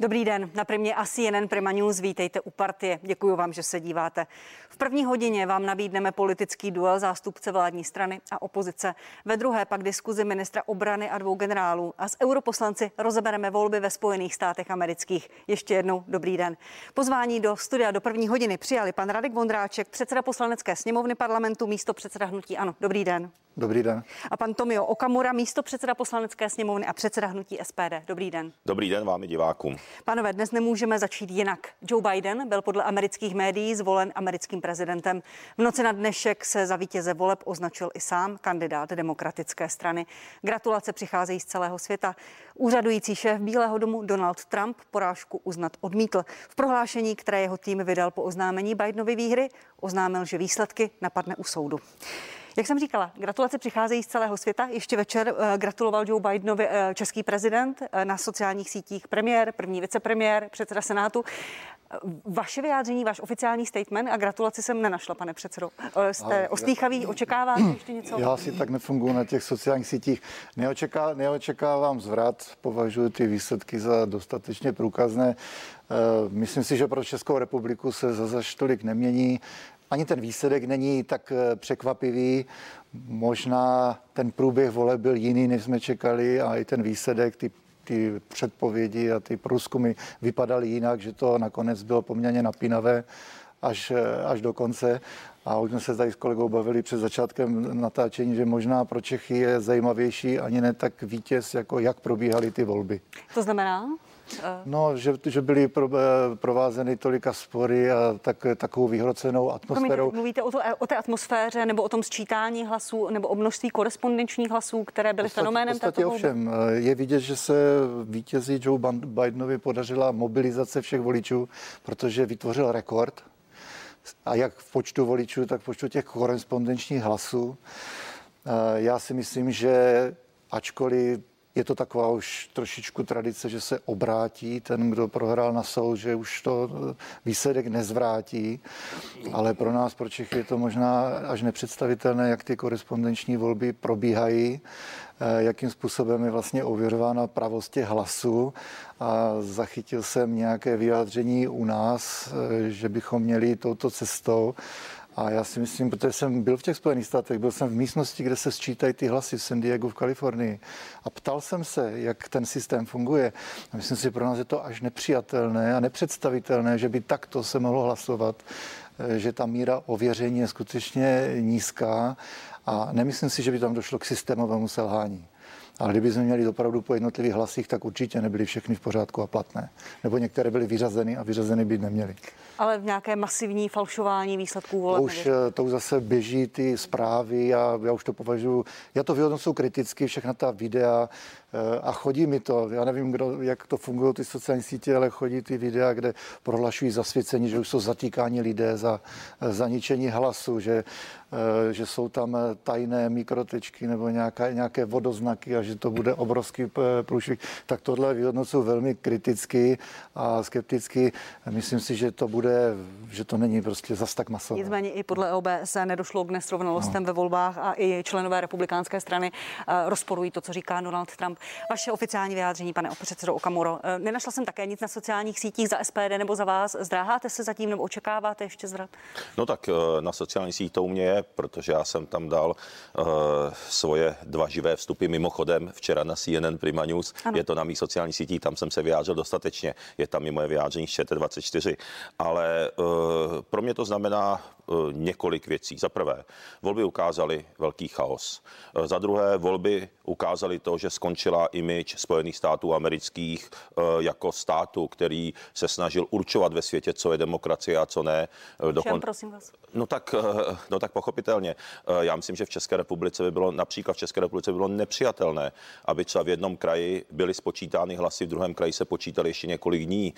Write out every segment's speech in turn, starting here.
Dobrý den, na Primě a CNN Prima News vítejte u partie. Děkuji vám, že se díváte. V první hodině vám nabídneme politický duel zástupce vládní strany a opozice. Ve druhé pak diskuzi ministra obrany a dvou generálů. A s europoslanci rozebereme volby ve Spojených státech amerických. Ještě jednou dobrý den. Pozvání do studia do první hodiny přijali pan Radek Vondráček, předseda poslanecké sněmovny parlamentu, místo předseda hnutí. Ano, dobrý den. Dobrý den. A pan Tomio Okamura, místo předseda poslanecké sněmovny a předseda hnutí SPD. Dobrý den. Dobrý den vám i divákům. Panové, dnes nemůžeme začít jinak. Joe Biden byl podle amerických médií zvolen americkým prezidentem. V noci na dnešek se za vítěze voleb označil i sám kandidát demokratické strany. Gratulace přicházejí z celého světa. Úřadující šéf Bílého domu Donald Trump porážku uznat odmítl. V prohlášení, které jeho tým vydal po oznámení Bidenovy výhry, oznámil, že výsledky napadne u soudu. Jak jsem říkala, gratulace přicházejí z celého světa. Ještě večer uh, gratuloval Joe Bidenovi uh, český prezident uh, na sociálních sítích premiér, první vicepremiér, předseda Senátu. Vaše vyjádření, váš oficiální statement a gratulaci jsem nenašla, pane předsedo. Jste ostýchavý, očekáváte ještě něco? Já si tak nefunguji na těch sociálních sítích. Neočeká, neočekávám zvrat, považuji ty výsledky za dostatečně průkazné. Myslím si, že pro Českou republiku se zase tolik nemění ani ten výsledek není tak eh, překvapivý. Možná ten průběh vole byl jiný, než jsme čekali a i ten výsledek, ty, ty předpovědi a ty průzkumy vypadaly jinak, že to nakonec bylo poměrně napínavé až, eh, až do konce. A už jsme se tady s kolegou bavili před začátkem natáčení, že možná pro Čechy je zajímavější ani ne tak vítěz, jako jak probíhaly ty volby. To znamená? Eh. No, že, že byly pro, eh, provázeny tolika spory a tak, takovou vyhrocenou atmosférou. Promiňte, mluvíte o, to, o té atmosféře nebo o tom sčítání hlasů nebo o množství korespondenčních hlasů, které byly Ostat, fenoménem této ovšem, eh, je vidět, že se vítězí Joe Bidenovi podařila mobilizace všech voličů, protože vytvořil rekord a jak v počtu voličů, tak v počtu těch korespondenčních hlasů. Já si myslím, že ačkoliv je to taková už trošičku tradice, že se obrátí ten, kdo prohrál na soud, že už to eh, výsledek nezvrátí, ale pro nás, pro Čechy je to možná až nepředstavitelné, jak ty korespondenční volby probíhají, eh, jakým způsobem je vlastně ověřována pravost těch hlasů. A zachytil jsem nějaké vyjádření u nás, eh, že bychom měli touto cestou a já si myslím, protože jsem byl v těch Spojených státech, byl jsem v místnosti, kde se sčítají ty hlasy v San Diego v Kalifornii a ptal jsem se, jak ten systém funguje. A myslím si, pro nás je to až nepřijatelné a nepředstavitelné, že by takto se mohlo hlasovat, eh, že ta míra ověření je skutečně nízká a nemyslím si, že by tam došlo k systémovému selhání. Ale kdyby jsme měli opravdu po jednotlivých hlasích, tak určitě nebyly všechny v pořádku a platné. Nebo některé byly vyřazeny a vyřazeny by neměly. Ale v nějaké masivní falšování výsledků voleb? To už, eh, to už zase běží ty zprávy a já už to považuji, já to vyhodnocuji kriticky, všechna ta videa, a chodí mi to, já nevím, kdo, jak to fungují ty sociální sítě, ale chodí ty videa, kde prohlašují zasvěcení, že už jsou zatýkáni lidé za zaničení hlasu, že, eh, že jsou tam tajné mikrotečky nebo nějaká, nějaké vodoznaky a že to bude obrovský eh, průšvih. Tak tohle vyhodnocuji velmi kriticky a skepticky. Myslím si, že to bude, že to není prostě zas tak masové. Nicméně i podle OBS nedošlo k nesrovnalostem no. ve volbách a i členové republikánské strany rozporují to, co říká Donald Trump. Vaše oficiální vyjádření, pane předsedo Okamuro. Eh, nenašla jsem také nic na sociálních sítích za SPD nebo za vás. Zdráháte se zatím nebo očekáváte ještě zvrat? No tak eh, na sociálních sítích to u mě je, protože já jsem tam dal uh, svoje dva živé vstupy mimochodem včera na CNN Prima News. Ano. Je to na mých sociálních sítích, tam jsem se vyjádřil dostatečně. Je tam i moje vyjádření z ČT24. Ale uh, pro mě to znamená několik věcí. Za prvé, volby ukázaly velký chaos. Uh, za druhé, volby ukázaly to, že skončila imič Spojených států amerických eh, jako státu, který se snažil určovat ve světě, co je demokracie a co ne. Dokon... Čem, prosím vás? No tak, no tak pochopitelně. Já myslím, že v České republice by bylo, například v České republice by bylo nepřijatelné, aby třeba v jednom kraji byly spočítány hlasy, v druhém kraji se počítaly ještě několik dní.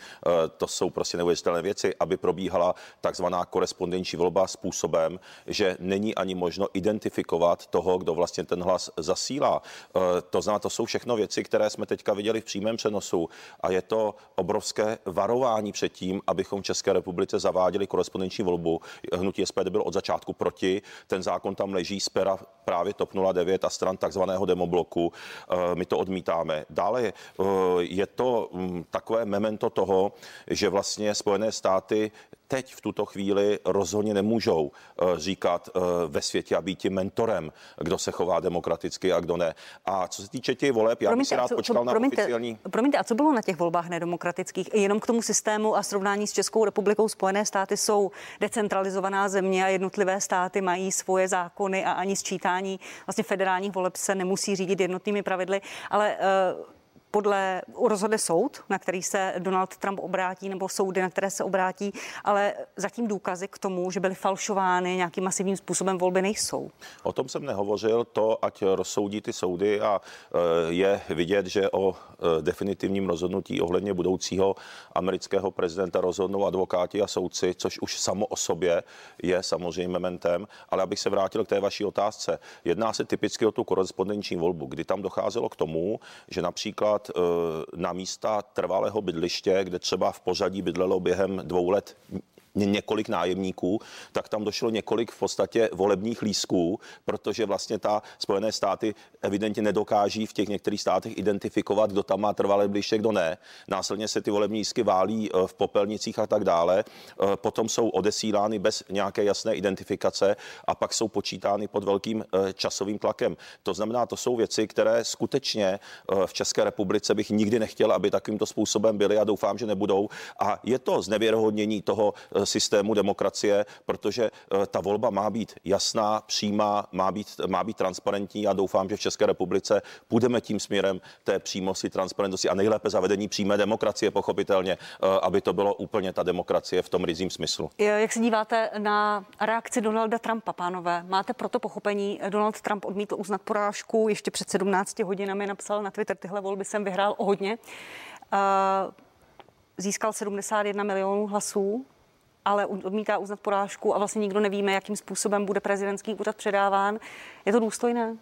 To jsou prostě neuvěřitelné věci, aby probíhala takzvaná korespondenční volba volba způsobem, že není ani možno identifikovat toho, kdo vlastně ten hlas zasílá. Eh, to znamená, to jsou všechno věci, které jsme teďka viděli v přímém přenosu a je to obrovské varování před tím, abychom v České republice zaváděli korespondenční volbu. Hnutí SPD byl od začátku proti, ten zákon tam leží z pera právě TOP 09 a stran takzvaného demobloku. Eh, my to odmítáme. Dále eh, je to mm, takové memento toho, že vlastně Spojené státy teď v tuto chvíli rozhodně nemůžou eh, říkat eh, ve světě a být tím mentorem, kdo se chová demokraticky a kdo ne. A co se týče těch voleb, já bych rád co, počkal co, na promiňte, oficiální... Promiňte, a co bylo na těch volbách nedemokratických? Jenom k tomu systému a srovnání s Českou republikou Spojené státy jsou decentralizovaná země a jednotlivé státy mají svoje zákony a ani sčítání vlastně federálních voleb se nemusí řídit jednotnými pravidly, ale uh, podle rozhodne soud, na který se Donald Trump obrátí, nebo soudy, na které se obrátí, ale zatím důkazy k tomu, že byly falšovány nějakým masivním způsobem volby nejsou. O tom jsem nehovořil, to ať rozsoudí ty soudy a e, je vidět, že o e, definitivním rozhodnutí ohledně budoucího amerického prezidenta rozhodnou advokáti a soudci, což už samo o sobě je samozřejmě mementem, ale abych se vrátil k té vaší otázce. Jedná se typicky o tu korespondenční volbu, kdy tam docházelo k tomu, že například Eh, na místa trvalého bydliště, kde třeba v pořadí bydlelo během dvou let několik nájemníků, tak tam došlo několik v podstatě volebních lísků, protože vlastně ta Spojené státy evidentně nedokáží v těch některých státech identifikovat, kdo tam má trvalé blíže, kdo ne. Následně se ty volební lístky válí eh, v popelnicích a tak dále. Eh, potom jsou odesílány bez nějaké jasné identifikace a pak jsou počítány pod velkým eh, časovým tlakem. To znamená, to jsou věci, které skutečně v České republice bych nikdy nechtěl, aby takovýmto způsobem byly a doufám, že nebudou. A je to znevěrohodnění toho systému demokracie, protože ta volba má být jasná, přímá, má být, má být transparentní a doufám, že v České republice půjdeme tím směrem té přímosti, transparentnosti a nejlépe zavedení přímé demokracie, pochopitelně, eh, aby to bylo úplně ta demokracie v tom rizím smyslu. Jak se díváte na reakci Donalda Trumpa, pánové? Máte proto pochopení? Donald Trump odmítl uznat porážku, ještě před 17 hodinami napsal na Twitter, tyhle volby jsem vyhrál o hodně. Eh, získal 71 milionů hlasů, ale odmítá uznat porážku a vlastně nikdo nevíme, jakým způsobem bude prezidentský úřad předáván. Je to důstojné?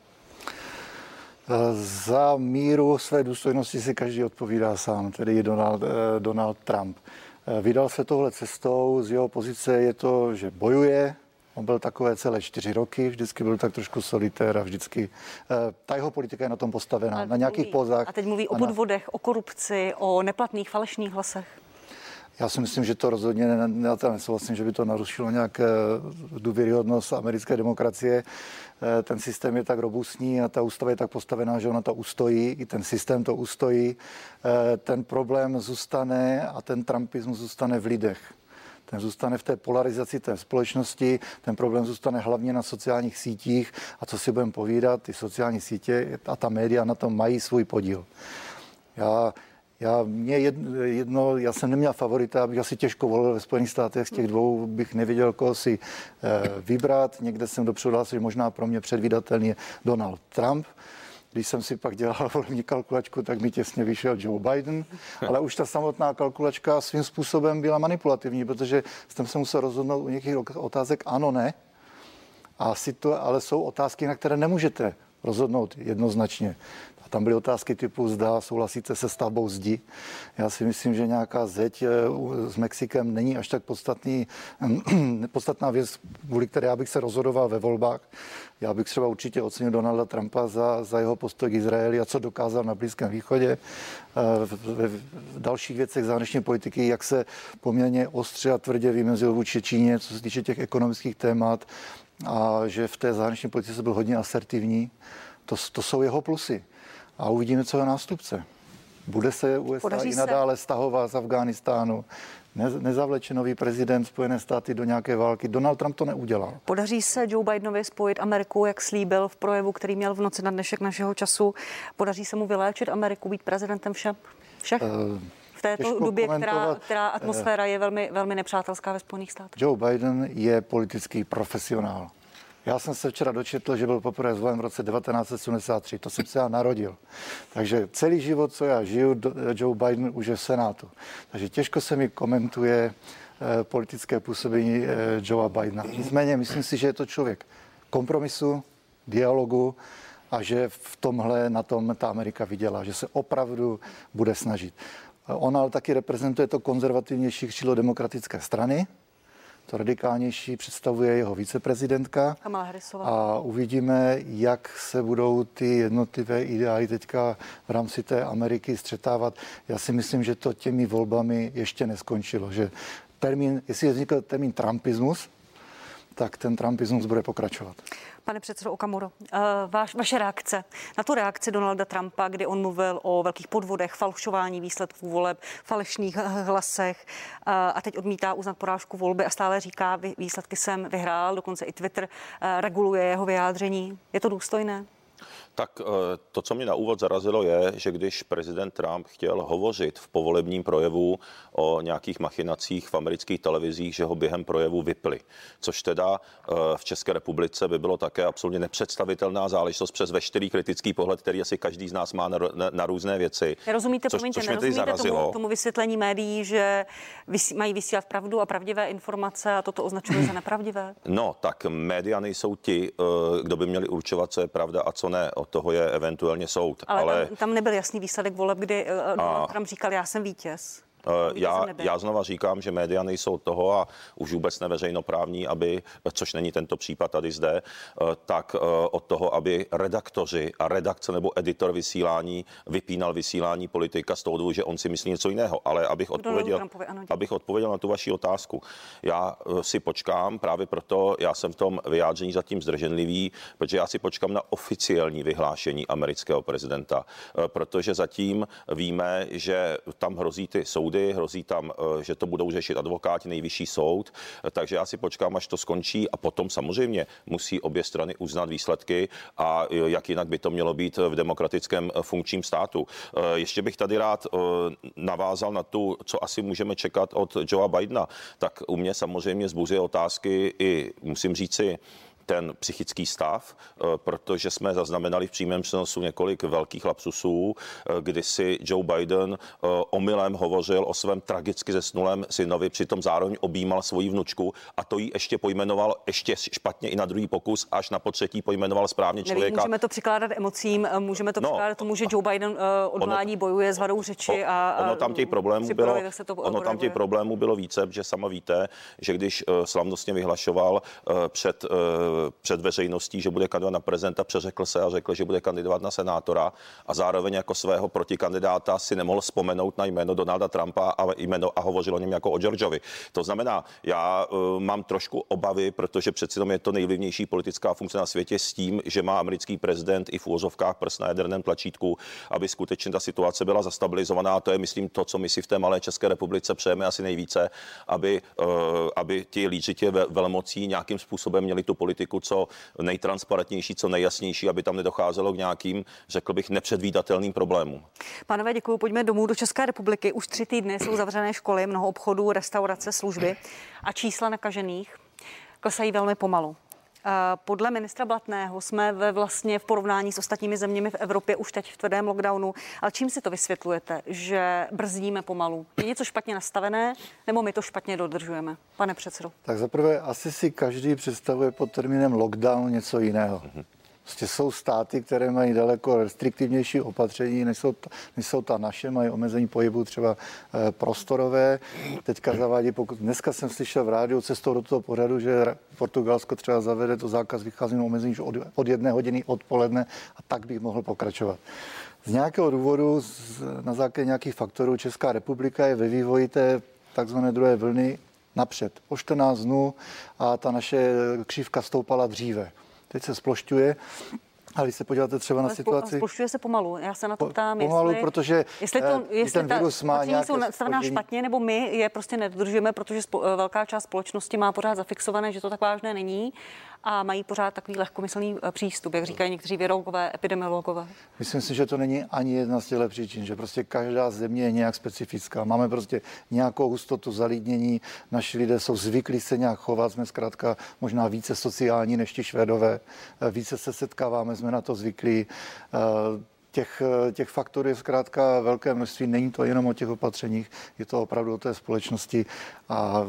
Za míru své důstojnosti si každý odpovídá sám, tedy Donald, eh, Donald Trump. Eh, vydal se tohle cestou, z jeho pozice je to, že bojuje, On byl takové celé čtyři roky, vždycky byl tak trošku solitér a vždycky eh, ta jeho politika je na tom postavená, na nějakých pozách. A teď mluví o podvodech, na... o korupci, o neplatných falešných hlasech. Já si myslím, že to rozhodně nesouhlasím, že by to narušilo nějak důvěryhodnost americké demokracie. Eh, ten systém je tak robustní a ta ústava je tak postavená, že ona to ustojí, i ten systém to ustojí. Eh, ten problém zůstane a ten trumpismus zůstane v lidech. Ten zůstane v té polarizaci té společnosti, ten problém zůstane hlavně na sociálních sítích a co si budeme povídat, ty sociální sítě a ta média na tom mají svůj podíl. Já já, mě jedno, já jsem neměl favorita, abych asi těžko volil ve Spojených státech. Z těch dvou bych nevěděl, koho si eh, vybrat. Někde jsem dopředu že možná pro mě předvídatelný je Donald Trump. Když jsem si pak dělal volební kalkulačku, tak mi těsně vyšel Joe Biden, ale už ta samotná kalkulačka svým způsobem byla manipulativní, protože jsem se musel rozhodnout u některých otázek ano, ne. A to, ale jsou otázky, na které nemůžete rozhodnout jednoznačně. A tam byly otázky typu, zda souhlasíte se stavbou zdi. Já si myslím, že nějaká zeď eh, s Mexikem není až tak podstatný, podstatná věc, kvůli které já bych se rozhodoval ve volbách. Já bych třeba určitě ocenil Donalda Trumpa za, za jeho postoj k Izraeli a co dokázal na Blízkém východě. Eh, v, v, v dalších věcech zahraniční politiky, jak se poměrně ostře a tvrdě vymezil vůči Číně, co se týče těch ekonomických témat a že v té zahraniční politice byl hodně asertivní. To, to jsou jeho plusy a uvidíme, co je nástupce. Bude se USA Podaří i nadále se... stahovat z Afghánistánu? Ne, nezavleče nový prezident Spojené státy do nějaké války. Donald Trump to neudělal. Podaří se Joe Bidenovi spojit Ameriku, jak slíbil v projevu, který měl v noci na dnešek našeho času. Podaří se mu vyléčit Ameriku, být prezidentem všem? všech? Uh, v této době, která, která atmosféra je velmi, velmi nepřátelská ve Spojených státech. Joe Biden je politický profesionál. Já jsem se včera dočetl, že byl poprvé zvolen v roce 1973. To jsem se já narodil. Takže celý život, co já žiju, Joe Biden už je v Senátu. Takže těžko se mi komentuje politické působení Joea Bidena. Nicméně myslím si, že je to člověk kompromisu, dialogu a že v tomhle na tom ta Amerika viděla, že se opravdu bude snažit. On ale taky reprezentuje to konzervativnější křídlo demokratické strany, to radikálnější představuje jeho viceprezidentka. A uvidíme, jak se budou ty jednotlivé ideály teďka v rámci té Ameriky střetávat. Já si myslím, že to těmi volbami ještě neskončilo, že termín, jestli je vznikl termín Trumpismus, tak ten Trumpismus bude pokračovat. Pane předsedo Okamuro, eh, váš, vaše reakce na tu reakci Donalda Trumpa, kdy on mluvil o velkých podvodech, falšování výsledků voleb, falešných hlasech eh, a teď odmítá uznat porážku volby a stále říká, výsledky jsem vyhrál, dokonce i Twitter eh, reguluje jeho vyjádření. Je to důstojné? Tak eh, to, co mě na úvod zarazilo, je, že když prezident Trump chtěl hovořit v povolebním projevu o nějakých machinacích v amerických televizích, že ho během projevu vypli. Což teda eh, v České republice by bylo také absolutně nepředstavitelná záležitost přes veškerý kritický pohled, který asi každý z nás má na, na, na různé věci. Nerozumíte, což, promiňte, což nerozumíte tomu, tomu vysvětlení médií, že vysí, mají vysílat pravdu a pravdivé informace a toto označuje za nepravdivé? No, tak média nejsou ti, eh, kdo by měli určovat, co je pravda a co ne od toho je eventuálně soud. Ale, ale... Tam, tam nebyl jasný výsledek voleb, kdy uh, a... Trump říkal, já jsem vítěz. Eh, já, já znova říkám, že média nejsou toho a už vůbec neveřejnoprávní, aby, což není tento případ tady zde, eh, tak eh, od toho, aby redaktoři a redakce nebo editor vysílání vypínal vysílání politika z toho důvodu, že on si myslí něco jiného. Ale abych odpověděl, abych odpověděl na tu vaši otázku. Já si počkám, právě proto já jsem v tom vyjádření zatím zdrženlivý, protože já si počkám na oficiální vyhlášení amerického prezidenta, protože zatím víme, že tam hrozí ty soudy soudy, hrozí tam, eh, že to budou řešit advokáti, nejvyšší soud, eh, takže já si počkám, až to skončí a potom samozřejmě musí obě strany uznat výsledky a eh, jak jinak by to mělo být v demokratickém funkčním státu. Ještě bych tady rád navázal na tu, co asi můžeme čekat od Joea Bidena, tak u mě samozřejmě zbuzuje otázky i, musím říci, ten psychický stav, eh, protože jsme zaznamenali v přímém přenosu několik velkých lapsusů, eh, kdy si Joe Biden eh, omylem hovořil o svém tragicky zesnulém synovi, přitom zároveň objímal svoji vnučku a to jí ještě pojmenoval ještě špatně i na druhý pokus, až na potřetí pojmenoval správně člověka. Nevím, můžeme to přikládat emocím, můžeme to no, přikládat tomu, že Joe Biden uh, odmládí ono, bojuje s vadou řeči a, a ono tam těch problémů bylo, to ono tam těch problémů bylo více, že sama víte, že když uh, slavnostně vyhlašoval uh, před uh, před veřejností, že bude kandidovat na prezidenta, přeřekl se a řekl, že bude kandidovat na senátora a zároveň jako svého protikandidáta si nemohl vzpomenout na jméno Donalda Trumpa a, jméno, a hovořil o něm jako o Georgeovi. To znamená, já uh, mám trošku obavy, protože přeci je to nejvlivnější politická funkce na světě s tím, že má americký prezident i v úvozovkách prst na jaderném tlačítku, aby skutečně ta situace byla zastabilizovaná. To je, myslím, to, co my si v té malé České republice přejeme asi nejvíce, aby, uh, aby ti lídři těch velmocí nějakým způsobem měli tu politiku politiku co nejtransparentnější, co nejjasnější, aby tam nedocházelo k nějakým, řekl bych, nepředvídatelným problémům. Pánové, děkuji. Pojďme domů do České republiky. Už tři týdny jsou zavřené školy, mnoho obchodů, restaurace, služby a čísla nakažených klesají velmi pomalu. Podle ministra Blatného jsme ve vlastně v porovnání s ostatními zeměmi v Evropě už teď v tvrdém lockdownu. Ale čím si to vysvětlujete, že brzdíme pomalu? Je něco špatně nastavené, nebo my to špatně dodržujeme, pane předsedo? Tak zaprvé asi si každý představuje pod termínem lockdown něco jiného. Mm-hmm. Prostě jsou státy, které mají daleko restriktivnější opatření, než jsou, než jsou ta naše, mají omezení pohybu třeba e, prostorové. Teďka zavádí, pokud dneska jsem slyšel v rádiu cestou do toho pořadu, že Portugalsko třeba zavede to zákaz vycházení omezení od, od jedné hodiny odpoledne a tak bych mohl pokračovat. Z nějakého důvodu, z, na základě nějakých faktorů, Česká republika je ve vývoji té takzvané druhé vlny napřed. O 14 dnů a ta naše křívka stoupala dříve teď se splošťuje. A když se podíváte třeba na situaci... Splošťuje se pomalu. Já se na to ptám, pomalu, jestli, protože jestli, to, eh, jestli ten virus má nějaké jsou nastavená špatně, nebo my je prostě nedodržujeme, protože spo, eh, velká část společnosti má pořád zafixované, že to tak vážné není a mají pořád takový lehkomyslný eh, přístup, jak říkají někteří virologové, epidemiologové? Myslím si, že to není ani jedna z těch příčin, že prostě každá země je nějak specifická. Máme prostě nějakou hustotu zalídnění, naši lidé jsou zvyklí se nějak chovat, jsme zkrátka možná více sociální než ti švédové, eh, více se setkáváme, jsme na to zvyklí. Eh, těch, těch faktorů je zkrátka velké množství. Není to jenom o těch opatřeních, je to opravdu o té společnosti a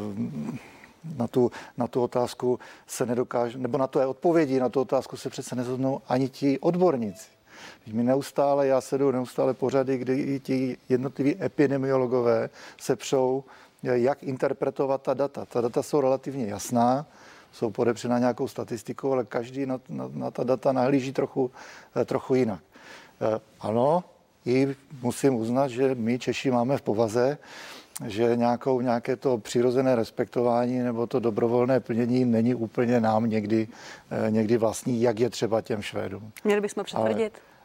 na tu, na tu otázku se nedokáže, nebo na to je odpovědi, na tu otázku se přece nezhodnou ani ti odborníci. My neustále, já sedu neustále pořady, kdy i ti jednotliví epidemiologové se přou, jak interpretovat ta data. Ta data jsou relativně jasná, jsou podepřena nějakou statistikou, ale každý na, na, na ta data nahlíží trochu, eh, trochu jinak. Eh, ano, i musím uznat, že my Češi máme v povaze, že nějakou, nějaké to přirozené respektování nebo to dobrovolné plnění není úplně nám někdy, eh, někdy vlastní, jak je třeba těm Švédům. Měli bychom přetvrdit? Ale,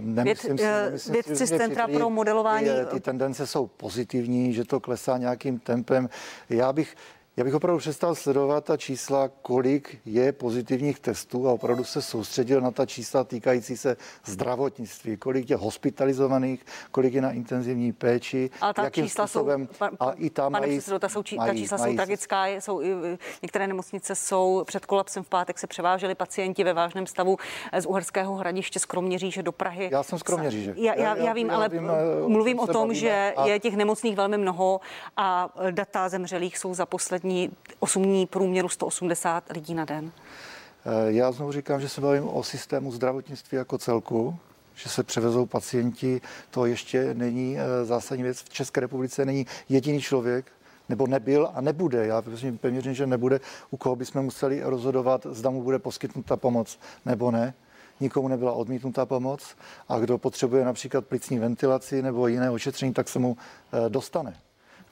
nemyslím Věd, si, nemyslím vědci si, z Centra pro modelování. Ty tendence jsou pozitivní, že to klesá nějakým tempem. Já bych, já bych opravdu přestal sledovat ta čísla, kolik je pozitivních testů a opravdu se soustředil na ta čísla týkající se zdravotnictví, kolik je hospitalizovaných, kolik je na intenzivní péči, Ale ta jakým čísla způsobem. Jsou, a i tam pane mají, předsedo, ta, jsou, mají, ta čísla mají, jsou tragická, jsou, některé nemocnice jsou před kolapsem v pátek se převáželi pacienti ve vážném stavu z Uherského hradiště z Kroměříže do Prahy. Já jsem z Kroměříže. Já, já, já, já vím, já ale vím, eh, mluvím o tom, že a... je těch nemocných velmi mnoho a data zemřelých jsou za poslední dní, 8 dní průměru 180 lidí na den. Eh, já znovu říkám, že se bavím o systému zdravotnictví jako celku, že se převezou pacienti, to ještě není eh, zásadní věc. V České republice není jediný člověk, nebo nebyl a nebude. Já pevně říct, že nebude, u koho bychom museli rozhodovat, zda mu bude poskytnuta pomoc nebo ne. Nikomu nebyla odmítnutá pomoc a kdo potřebuje například plicní ventilaci nebo jiné ošetření, tak se mu eh, dostane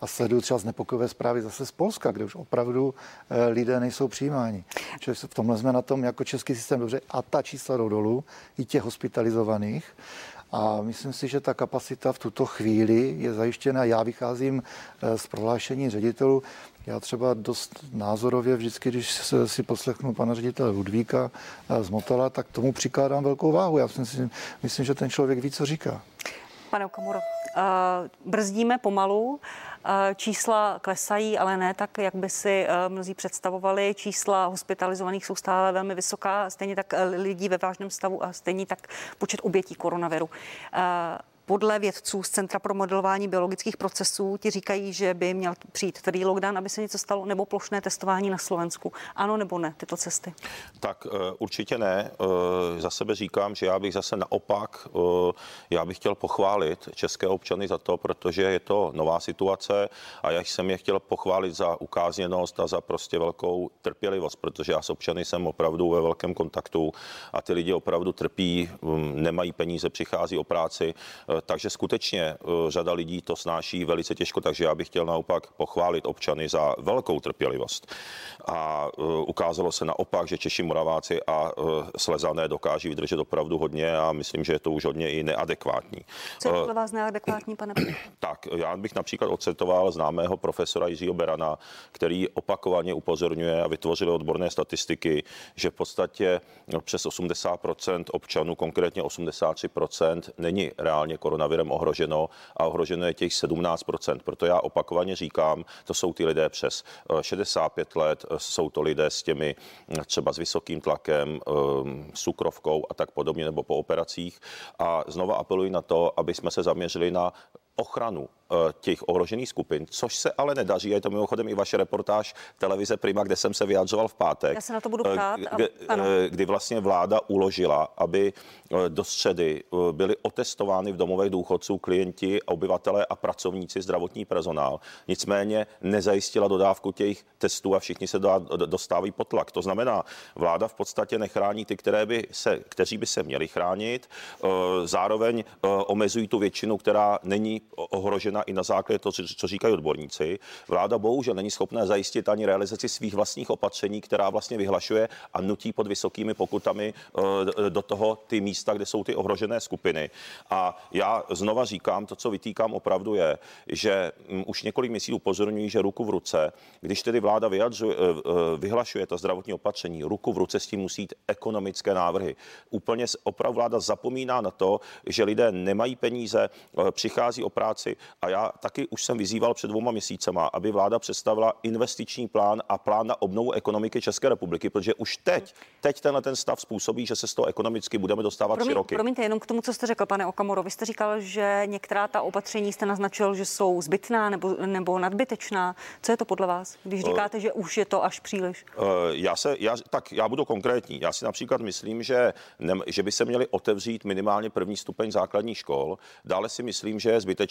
a sleduju třeba znepokojivé zprávy zase z Polska, kde už opravdu eh, lidé nejsou přijímáni. Čili v tomhle jsme na tom jako český systém dobře a ta čísla jdou dolů, i těch hospitalizovaných. A myslím si, že ta kapacita v tuto chvíli je zajištěna. Já vycházím eh, z prohlášení ředitelů. Já třeba dost názorově vždycky, když si poslechnu pana ředitele Ludvíka eh, z Motela, tak tomu přikládám velkou váhu. Já myslím, myslím že ten člověk ví, co říká. Pane Okamuro, brzdíme pomalu. Čísla klesají, ale ne tak, jak by si eh, mnozí představovali. Čísla hospitalizovaných jsou stále velmi vysoká, stejně tak eh, lidí ve vážném stavu a stejně tak počet obětí koronaviru. Podle vědců z Centra pro modelování biologických procesů ti říkají, že by měl přijít tvrdý lockdown, aby se něco stalo, nebo plošné testování na Slovensku. Ano nebo ne, tyto cesty? Tak eh, určitě ne. Eh, za sebe říkám, že já bych zase naopak, eh, já bych chtěl pochválit české občany za to, protože je to nová situace a já jsem je chtěl pochválit za ukázněnost a za prostě velkou trpělivost, protože já s občany jsem opravdu ve velkém kontaktu a ty lidi opravdu trpí, hm, nemají peníze, přichází o práci takže skutečně eh, řada lidí to snáší velice těžko, takže já bych chtěl naopak pochválit občany za velkou trpělivost. A eh, ukázalo se naopak, že Češi, Moraváci a eh, Slezané dokáží vydržet opravdu hodně a myslím, že je to už hodně i neadekvátní. Co je vás neadekvátní, pane? Tak, já bych například ocetoval známého profesora Jiřího Berana, který opakovaně upozorňuje a vytvořil odborné statistiky, že v podstatě přes 80% občanů, konkrétně 83%, není reálně koronavirem ohroženo a ohroženo je těch 17%. Proto já opakovaně říkám, to jsou ty lidé přes 65 eh, let, eh, jsou to lidé s těmi hm, třeba s vysokým tlakem, hm, cukrovkou a tak podobně, nebo po operacích. A znova apeluji na to, aby jsme se zaměřili na ochranu Eh, těch ohrožených skupin, což se ale nedaří. Je to mimochodem i vaše reportáž televize Prima, kde jsem se vyjadřoval v pátek. Já se na to budu eh, ptát. Kdy, eh, kdy vlastně vláda uložila, aby do středy byli otestovány v domovech důchodců klienti, obyvatelé a pracovníci, zdravotní personál. Nicméně nezajistila dodávku těch testů a všichni se dostávají pod tlak. To znamená, vláda v podstatě nechrání ty, které by se, kteří by se měli chránit. Zároveň omezují tu většinu, která není ohrožena i na základě toho, co říkají odborníci. Vláda bohužel není schopná zajistit ani realizaci svých vlastních opatření, která vlastně vyhlašuje a nutí pod vysokými pokutami eh, do toho ty místa, kde jsou ty ohrožené skupiny. A já znova říkám, to, co vytýkám opravdu je, že mm, už několik měsíců upozorňují, že ruku v ruce, když tedy vláda vyjadřuje, eh, eh, vyhlašuje ta zdravotní opatření, ruku v ruce s tím musí jít ekonomické návrhy. Úplně opravdu vláda zapomíná na to, že lidé nemají peníze, přichází o práci. A já taky už jsem vyzýval před dvouma měsícema, aby vláda představila investiční plán a plán na obnovu ekonomiky České republiky, protože už teď, teď tenhle ten stav způsobí, že se z toho ekonomicky budeme dostávat Promiň, tři roky. Promiňte, jenom k tomu, co jste řekl, pane Okamoro. Vy jste říkal, že některá ta opatření jste naznačil, že jsou zbytná nebo, nebo nadbytečná. Co je to podle vás, když říkáte, že už je to až příliš? Uh, já se, já, tak já budu konkrétní. Já si například myslím, že, ne, že by se měli otevřít minimálně první stupeň základních škol. Dále si myslím, že je zbytečné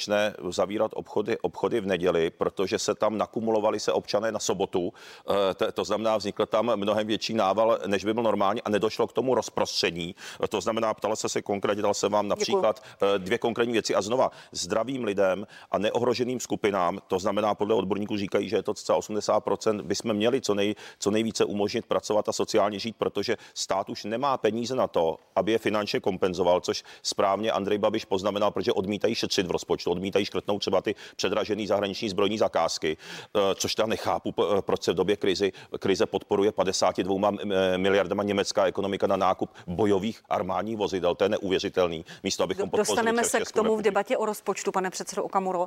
zavírat obchody, obchody v neděli, protože se tam nakumulovali se občané na sobotu. Uh, to, znamená, vznikl tam mnohem větší nával, než by byl normální a nedošlo k tomu rozprostření. To znamená, ptala se se konkrétně, dal se vám například Děkuji. dvě konkrétní věci a znova zdravým lidem a neohroženým skupinám, to znamená, podle odborníků říkají, že je to cca 80%, bychom měli co, nej, co nejvíce umožnit pracovat a sociálně žít, protože stát už nemá peníze na to, aby je finančně kompenzoval, což správně Andrej Babiš poznamenal, protože odmítají šetřit v rozpočtu, odmítají škrtnout třeba ty předražené zahraniční zbrojní zakázky, eh, což já nechápu, eh, proč se v době krizi, krize podporuje 52 miliardama německá ekonomika na nákup bojových armádních vozidel. To je neuvěřitelný. Místo, abychom Dostaneme se k tomu v debatě o rozpočtu, pane předsedo Okamuro.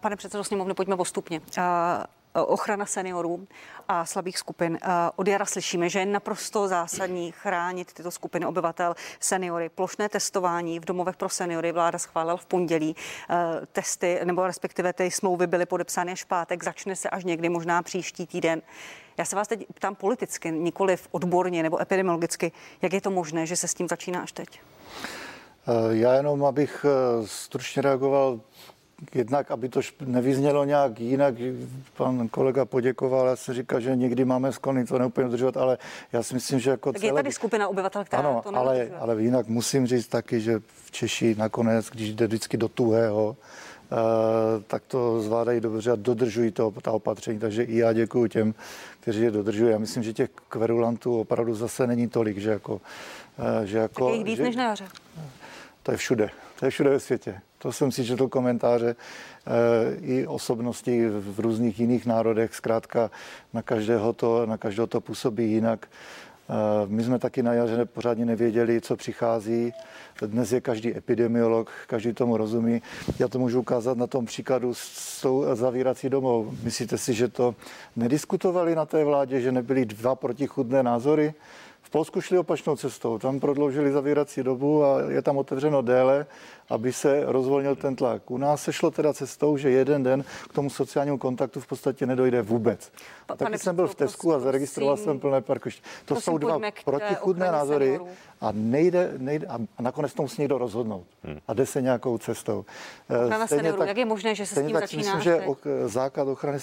Pane předsedo sněmovny, pojďme postupně ochrana seniorů a slabých skupin. Od jara slyšíme, že je naprosto zásadní chránit tyto skupiny obyvatel, seniory. Plošné testování v domovech pro seniory vláda schválila v pondělí. Testy, nebo respektive ty smlouvy byly podepsány až pátek, začne se až někdy, možná příští týden. Já se vás teď ptám politicky, nikoli odborně nebo epidemiologicky, jak je to možné, že se s tím začíná až teď? Já jenom, abych eh, stručně reagoval jednak, aby to nevyznělo nějak jinak, pan kolega poděkoval, já si říkal, že někdy máme sklony to neúplně udržovat, ale já si myslím, že jako tak celé... je tady skupina obyvatel, která ano, to ale, ale jinak musím říct taky, že v Češi nakonec, když jde vždycky do tuhého, Uh, tak to zvládají dobře a dodržují to, ta opatření. Takže i já děkuji těm, kteří je dodržují. Já myslím, že těch kverulantů opravdu zase není tolik, že jako... Uh, že jako tak je víc že, než na jaře. To je všude. To je všude ve světě. To jsem si četl komentáře e, i osobnosti v různých jiných národech. Zkrátka na každého to, na každého to působí jinak. E, my jsme taky na jaře pořádně nevěděli, co přichází. Dnes je každý epidemiolog, každý tomu rozumí. Já to můžu ukázat na tom příkladu s tou zavírací domou. Myslíte si, že to nediskutovali na té vládě, že nebyly dva protichudné názory? Polsku šli opačnou cestou. Tam prodloužili zavírací dobu a je tam otevřeno déle aby se rozvolnil ten tlak. U nás se šlo teda cestou, že jeden den k tomu sociálnímu kontaktu v podstatě nedojde vůbec. A taky jsem byl v Tesku a zaregistroval jsem plné parkoviště. To jsou dva protichudné názory a nejde, nejde a nakonec to musí někdo rozhodnout hmm. a jde se nějakou cestou. Eh, ochrana seniorů, tak, jak je možné, že se s tím tak začíná myslím, že ok, základ ochrany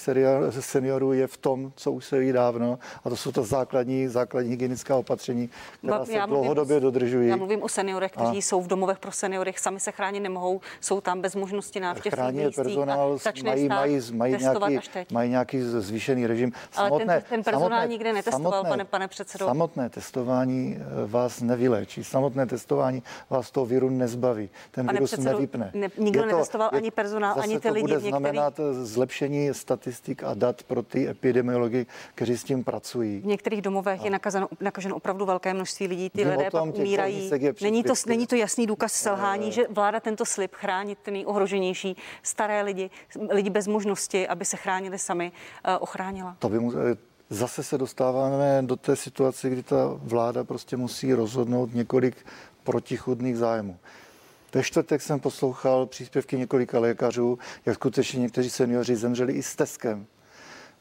seniorů je v tom, co už se ví dávno a to jsou to základní, základní hygienická opatření, která já se dlouhodobě o, dodržují. Já mluvím o seniorech, kteří a, jsou v domovech pro seniory, sami se chránit nemohou, jsou tam bez možnosti návštěv. Chrání personál, mají, mají, mají, nějaký, mají nějaký zvýšený režim. Samotné, Ale ten, ten personál samotné, nikde netestoval, samotné, pane, pane předsedo. Samotné testování eh, vás nevyléčí. Samotné testování vás toho viru nezbaví. Ten pane virus předsedo, nevypne. Ne, nikdo je to, netestoval je, ani personál, ani ty to lidi. bude některý... znamenat eh, zlepšení statistik a dat pro ty epidemiology, kteří s tím pracují. V některých domovech a... je nakazeno, nakaženo opravdu velké množství lidí. Ty lidé pak umírají. Není to, není to jasný důkaz selhání, že vláda tento slib chránit ty nejohroženější staré lidi, lidi bez možnosti, aby se chránili sami, eh, ochránila? To by mu, eh, Zase se dostáváme do té situace, kdy ta vláda prostě musí rozhodnout několik protichudných zájmů. Ve čtvrtek jsem poslouchal příspěvky několika lékařů, jak skutečně někteří seniori zemřeli i s teskem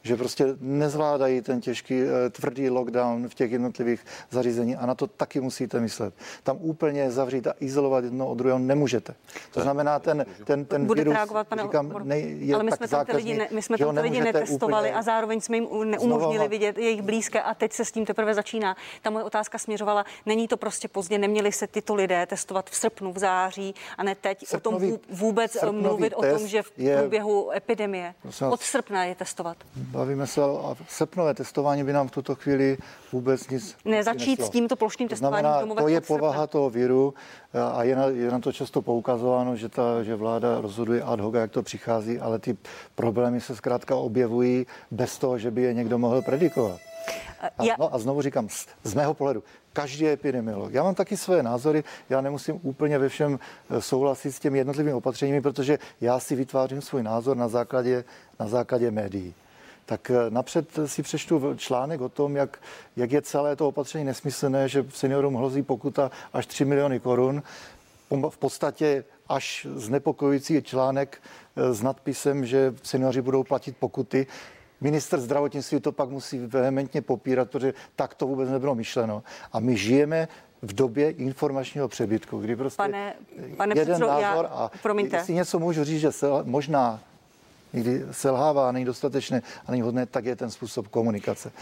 že prostě nezvládají ten těžký, eh, tvrdý lockdown v těch jednotlivých zařízení a na to taky musíte myslet. Tam úplně zavřít a izolovat jedno od druhého nemůžete. To znamená, ten, ten, ten Bude virus, reagovat, pane říkám, ne, je ale my jsme tam ty lidi, ne, my jsme tam ty lidi netestovali úplně... a zároveň jsme jim neumožnili Znova... vidět jejich blízké a teď se s tím teprve začíná. Ta moje otázka směřovala, není to prostě pozdě, neměli se tyto lidé testovat v srpnu, v září a ne teď srpnový, o tom vůbec mluvit o tom, že v průběhu je... epidemie od srpna je testovat. Bavíme se o srpnové testování by nám v tuto chvíli vůbec nic Nezačít s tímto plošným testováním. To, znamená, to je povaha toho viru a je na, je na to často poukazováno, že, ta, že vláda rozhoduje ad hoc, jak to přichází, ale ty problémy se zkrátka objevují bez toho, že by je někdo mohl predikovat. A, no, a znovu říkám, z, z mého pohledu, každý je epidemiolog. Já mám taky své názory, já nemusím úplně ve všem eh, souhlasit s těmi jednotlivými opatřeními, protože já si vytvářím svůj názor na základě, na základě médií. Tak eh, napřed si přečtu článek o tom, jak, jak je celé to opatření nesmyslné, že seniorům hrozí pokuta až 3 miliony korun. V podstatě až znepokojující článek eh, s nadpisem, že seniori budou platit pokuty. Minister zdravotnictví to pak musí vehementně popírat, protože tak to vůbec nebylo myšleno. A my žijeme v době informačního přebytku, kdy prostě pane, pane jeden předslo, názor já, a promiňte. jestli něco můžu říct, že se možná někdy selhává, není dostatečné a není hodné, tak je ten způsob komunikace.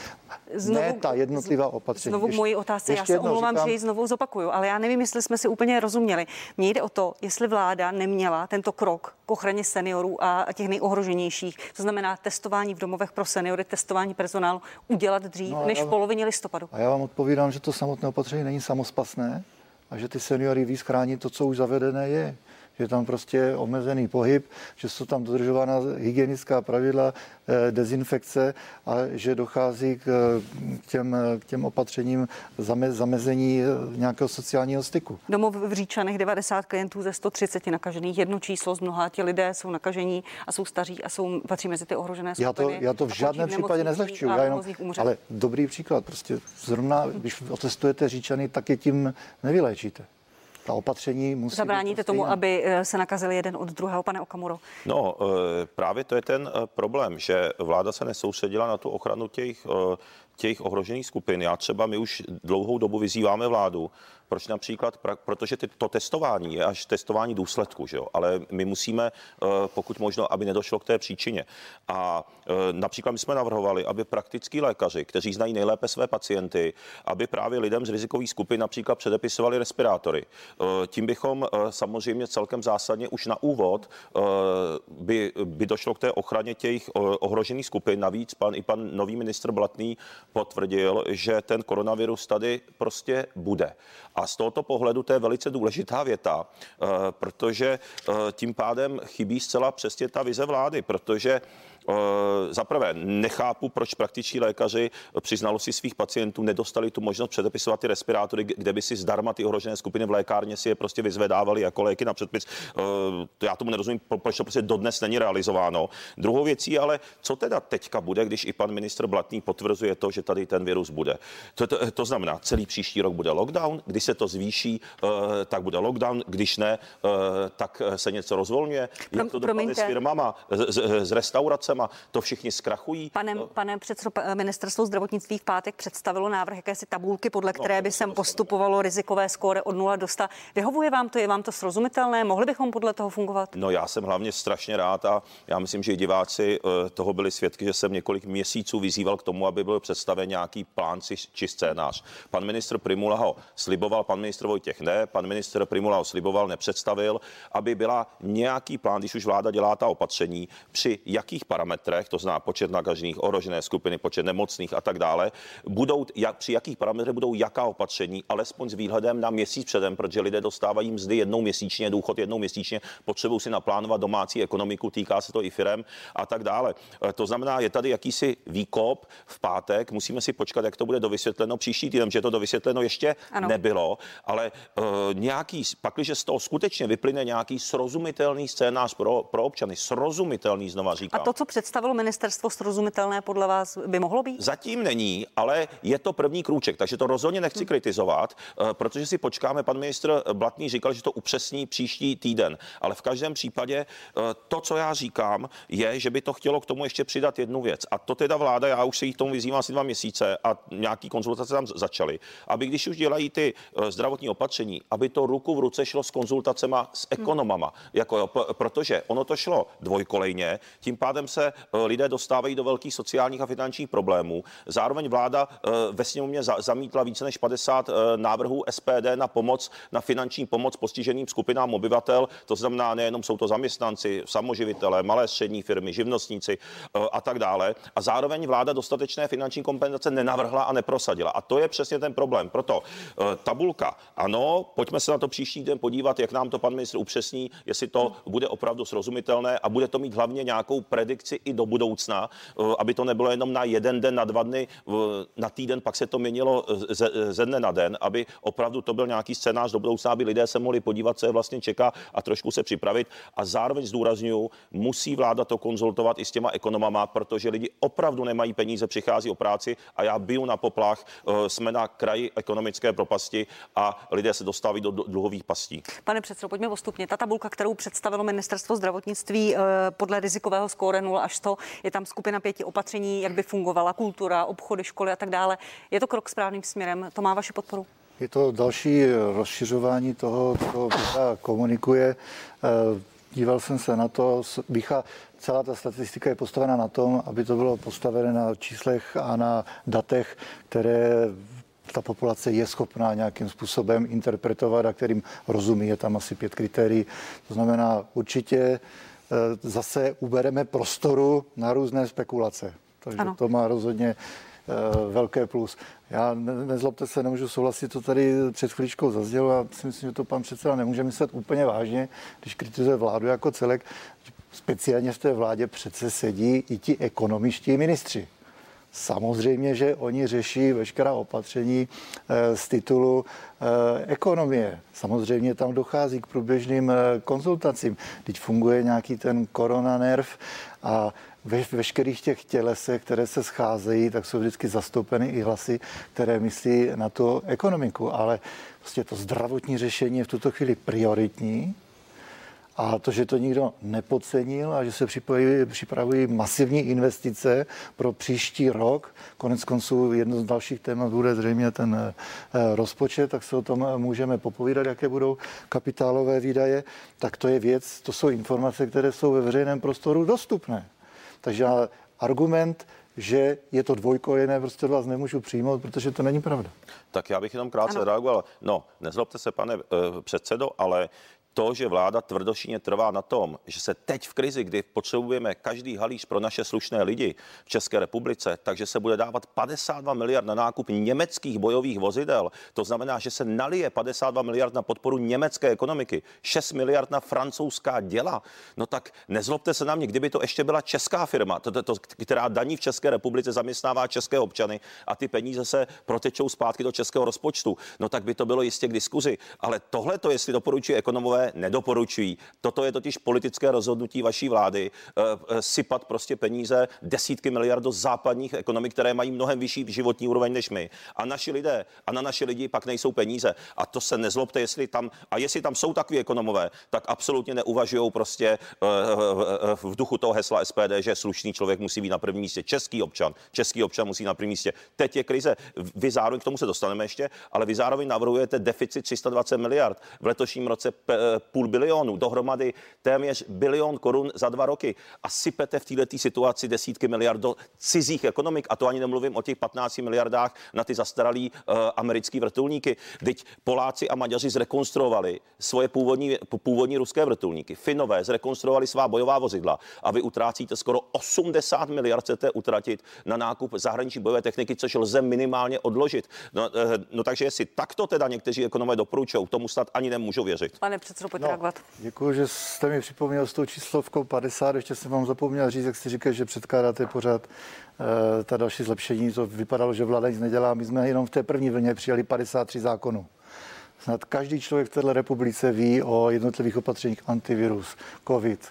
Znovu, ne ta jednotlivá opatření. Znovu ještě, moji otázce, já se omlouvám, říkám, že ji znovu zopakuju, ale já nevím, jestli jsme si úplně rozuměli. Mně jde o to, jestli vláda neměla tento krok k ochraně seniorů a těch nejohroženějších, to znamená testování v domovech pro seniory, testování personálu, udělat dřív no než v polovině listopadu. A já vám odpovídám, že to samotné opatření není samospasné a že ty seniory víc chrání to, co už zavedené je že tam prostě omezený pohyb, že jsou tam dodržována hygienická pravidla, eh, dezinfekce a že dochází k těm, k těm opatřením zame, zamezení eh, nějakého sociálního styku. Domov v Říčanech 90 klientů ze 130 nakažených, jedno číslo z mnoha, ti lidé jsou nakažení a jsou staří a jsou, patří mezi ty ohrožené skupiny. Já to, já to v žádném případě nezlehčuju, já jenom, ale dobrý příklad, prostě zrovna, když otestujete Říčany, tak je tím nevyléčíte ta opatření musí Zabráníte tomu, aby eh, se nakazili jeden od druhého, pane Okamuro? No, eh, právě to je ten eh, problém, že vláda se nesoustředila na tu ochranu těch, těch ohrožených skupin. Já třeba, my už dlouhou dobu vyzýváme vládu, proč například? Protože to testování je až testování důsledku, že jo? ale my musíme, eh, pokud možno, aby nedošlo k té příčině. A eh, například my jsme navrhovali, aby praktický lékaři, kteří znají nejlépe své pacienty, aby právě lidem z rizikových skupin například předepisovali respirátory. Eh, tím bychom samozřejmě celkem zásadně už na úvod by, by došlo k té ochraně těch ohrožených skupin. Navíc pan i pan nový ministr Blatný potvrdil, že ten koronavirus tady prostě bude. A z tohoto pohledu to je velice důležitá věta, eh, protože eh, tím pádem chybí zcela přesně ta vize vlády, protože za prvé, nechápu, proč praktičtí lékaři při znalosti svých pacientů nedostali tu možnost předepisovat ty respirátory, kde by si zdarma ty ohrožené skupiny v lékárně si je prostě vyzvedávali jako léky na předpis. Eh, já tomu nerozumím, proč to prostě dodnes není realizováno. Druhou věcí ale, co teda teďka bude, když i pan ministr Blatný potvrzuje to, že tady ten virus bude. To, to, to znamená, celý příští rok bude lockdown, když se to zvýší, eh, tak bude lockdown, když ne, tak se něco rozvolňuje. Jak to dopadne s firmama, s, s restauracemi, firma, to všichni zkrachují. Pane, pane předsedo, ministerstvo zdravotnictví v pátek představilo návrh jakési tabulky, podle no, které no, by se postupovalo rizikové skóre od 0 do 100. Vyhovuje vám to, je vám to srozumitelné? Mohli bychom podle toho fungovat? No já jsem hlavně strašně rád a já myslím, že i diváci eh, toho byli svědky, že jsem několik měsíců vyzýval k tomu, aby byl představen nějaký plán či scénář. Pan ministr Primula ho sliboval, pan ministr Vojtěch ne, pan ministr Primula ho sliboval, nepředstavil, aby byla nějaký plán, když už vláda dělá ta opatření, při jakých parametrech parametrech, to znamená počet nakažených, ohrožené skupiny, počet nemocných a tak dále, budou, jak, při jakých parametrech budou jaká opatření, alespoň s výhledem na měsíc předem, protože lidé dostávají mzdy jednou měsíčně, důchod jednou měsíčně, potřebují si naplánovat domácí ekonomiku, týká se to i firem a tak dále. E, to znamená, je tady jakýsi výkop v pátek, musíme si počkat, jak to bude dovysvětleno příští týden, že to dovysvětleno ještě ano. nebylo, ale uh, nějaký, pakliže z toho skutečně vyplyne nějaký srozumitelný scénář pro, pro občany, srozumitelný, znova říkám. A to, co představilo ministerstvo srozumitelné podle vás by mohlo být? Zatím není, ale je to první krůček, takže to rozhodně nechci hmm. kritizovat, eh, protože si počkáme. Pan ministr Blatný říkal, že to upřesní příští týden, ale v každém případě eh, to, co já říkám, je, že by to chtělo k tomu ještě přidat jednu věc. A to teda vláda, já už se jí k tomu vyzývám asi dva měsíce a nějaký konzultace tam začaly, aby když už dělají ty eh, zdravotní opatření, aby to ruku v ruce šlo s konzultacema s hmm. ekonomama, jako, protože ono to šlo dvojkolejně, tím pádem se Eh, lidé dostávají do velkých sociálních a finančních problémů. Zároveň vláda eh, ve sněmovně zamítla více než 50 eh, návrhů SPD na pomoc, na finanční pomoc postiženým skupinám obyvatel. To znamená, nejenom jsou to zaměstnanci, samoživitelé, malé střední firmy, živnostníci a tak dále. A zároveň vláda dostatečné finanční kompenzace nenavrhla a neprosadila. A to je přesně ten problém. Proto tabulka, ano, pojďme se na to příští den podívat, jak nám to pan ministr upřesní, jestli to bude opravdu srozumitelné a bude to mít hlavně nějakou predikci věci i do budoucna, aby to nebylo jenom na jeden den, na dva dny, na týden, pak se to měnilo ze, ze dne na den, aby opravdu to byl nějaký scénář do budoucna, aby lidé se mohli podívat, co je vlastně čeká a trošku se připravit. A zároveň zdůraznuju, musí vláda to konzultovat i s těma ekonomama, protože lidi opravdu nemají peníze, přichází o práci a já biju na poplach. Jsme na kraji ekonomické propasti a lidé se dostávají do dluhových pastí. Pane předsedo, pojďme postupně. Ta tabulka, kterou představilo ministerstvo zdravotnictví eh, podle rizikového skóre 0 až 100, je tam skupina pěti opatření, jak by fungovala kultura, obchody, školy a tak dále. Je to krok správným směrem? To má vaši podporu? Je to další rozšiřování toho, co komunikuje. Eh, díval jsem se na to, celá ta statistika je postavena na tom, aby to bylo postavené na číslech a na datech, které ta populace je schopná nějakým způsobem interpretovat a kterým rozumí. Je tam asi pět kritérií. To znamená, určitě eh, zase ubereme prostoru na různé spekulace. Takže ano. to má rozhodně eh, velké plus. Já ne, nezlobte se, nemůžu souhlasit, to tady před chvíličkou zazdělo a si myslím, že to pan předseda nemůže myslet úplně vážně, když kritizuje vládu jako celek. Speciálně v té vládě přece sedí i ti ekonomičtí ministři. Samozřejmě, že oni řeší veškerá opatření eh, z titulu eh, ekonomie. Samozřejmě tam dochází k průběžným eh, konzultacím. Teď funguje nějaký ten koronanerv a ve veškerých těch tělesech, které se scházejí, tak jsou vždycky zastoupeny i hlasy, které myslí na tu ekonomiku. Ale prostě to zdravotní řešení je v tuto chvíli prioritní a to, že to nikdo nepodcenil a že se připravují, připravují masivní investice pro příští rok, konec konců jedno z dalších témat bude zřejmě ten eh, rozpočet, tak se o tom můžeme popovídat, jaké budou kapitálové výdaje, tak to je věc, to jsou informace, které jsou ve veřejném prostoru dostupné. Takže argument, že je to dvojkojené, prostě vás nemůžu přijmout, protože to není pravda. Tak já bych jenom krátce ano. reagoval. No, nezlobte se, pane uh, předsedo, ale to, že vláda tvrdošíně trvá na tom, že se teď v krizi, kdy potřebujeme každý halíř pro naše slušné lidi v České republice, takže se bude dávat 52 miliard na nákup německých bojových vozidel. To znamená, že se nalije 52 miliard na podporu německé ekonomiky, 6 miliard na francouzská děla. No tak nezlobte se na mě, kdyby to ještě byla česká firma, to, to, to, která daní v České republice zaměstnává české občany a ty peníze se protečou zpátky do českého rozpočtu, no tak by to bylo jistě k diskuzi. Ale tohle to, jestli doporučují ekonomové, nedoporučují. Toto je totiž politické rozhodnutí vaší vlády eh, eh, sypat prostě peníze desítky miliard do západních ekonomik, které mají mnohem vyšší životní úroveň než my. A naši lidé a na naše lidi pak nejsou peníze. A to se nezlobte, jestli tam, a jestli tam jsou takový ekonomové, tak absolutně neuvažují prostě eh, v duchu toho hesla SPD, že slušný člověk musí být na prvním místě. Český občan, český občan musí na prvním místě. Teď je krize. Vy zároveň k tomu se dostaneme ještě, ale vy zároveň navrhujete deficit 320 miliard. V letošním roce půl bilionu, dohromady téměř bilion korun za dva roky a sypete v této situaci desítky miliard do cizích ekonomik a to ani nemluvím o těch 15 miliardách na ty zastaralý uh, americký vrtulníky. Teď Poláci a Maďaři zrekonstruovali svoje původní, původní ruské vrtulníky. Finové zrekonstruovali svá bojová vozidla a vy utrácíte skoro 80 miliard chcete utratit na nákup zahraniční bojové techniky, což lze minimálně odložit. No, uh, no takže jestli takto teda někteří ekonomové doporučují, tomu snad ani nemůžu věřit. Pane pojďte no, reagovat. Děkuji, že jste mi připomněl s tou číslovkou 50. Ještě jsem vám zapomněl říct, jak jste říkal, že předkládáte pořád uh, ta další zlepšení. To vypadalo, že vláda nic nedělá. My jsme jenom v té první vlně přijali 53 zákonů. Snad každý člověk v této republice ví o jednotlivých opatřeních antivirus, covid,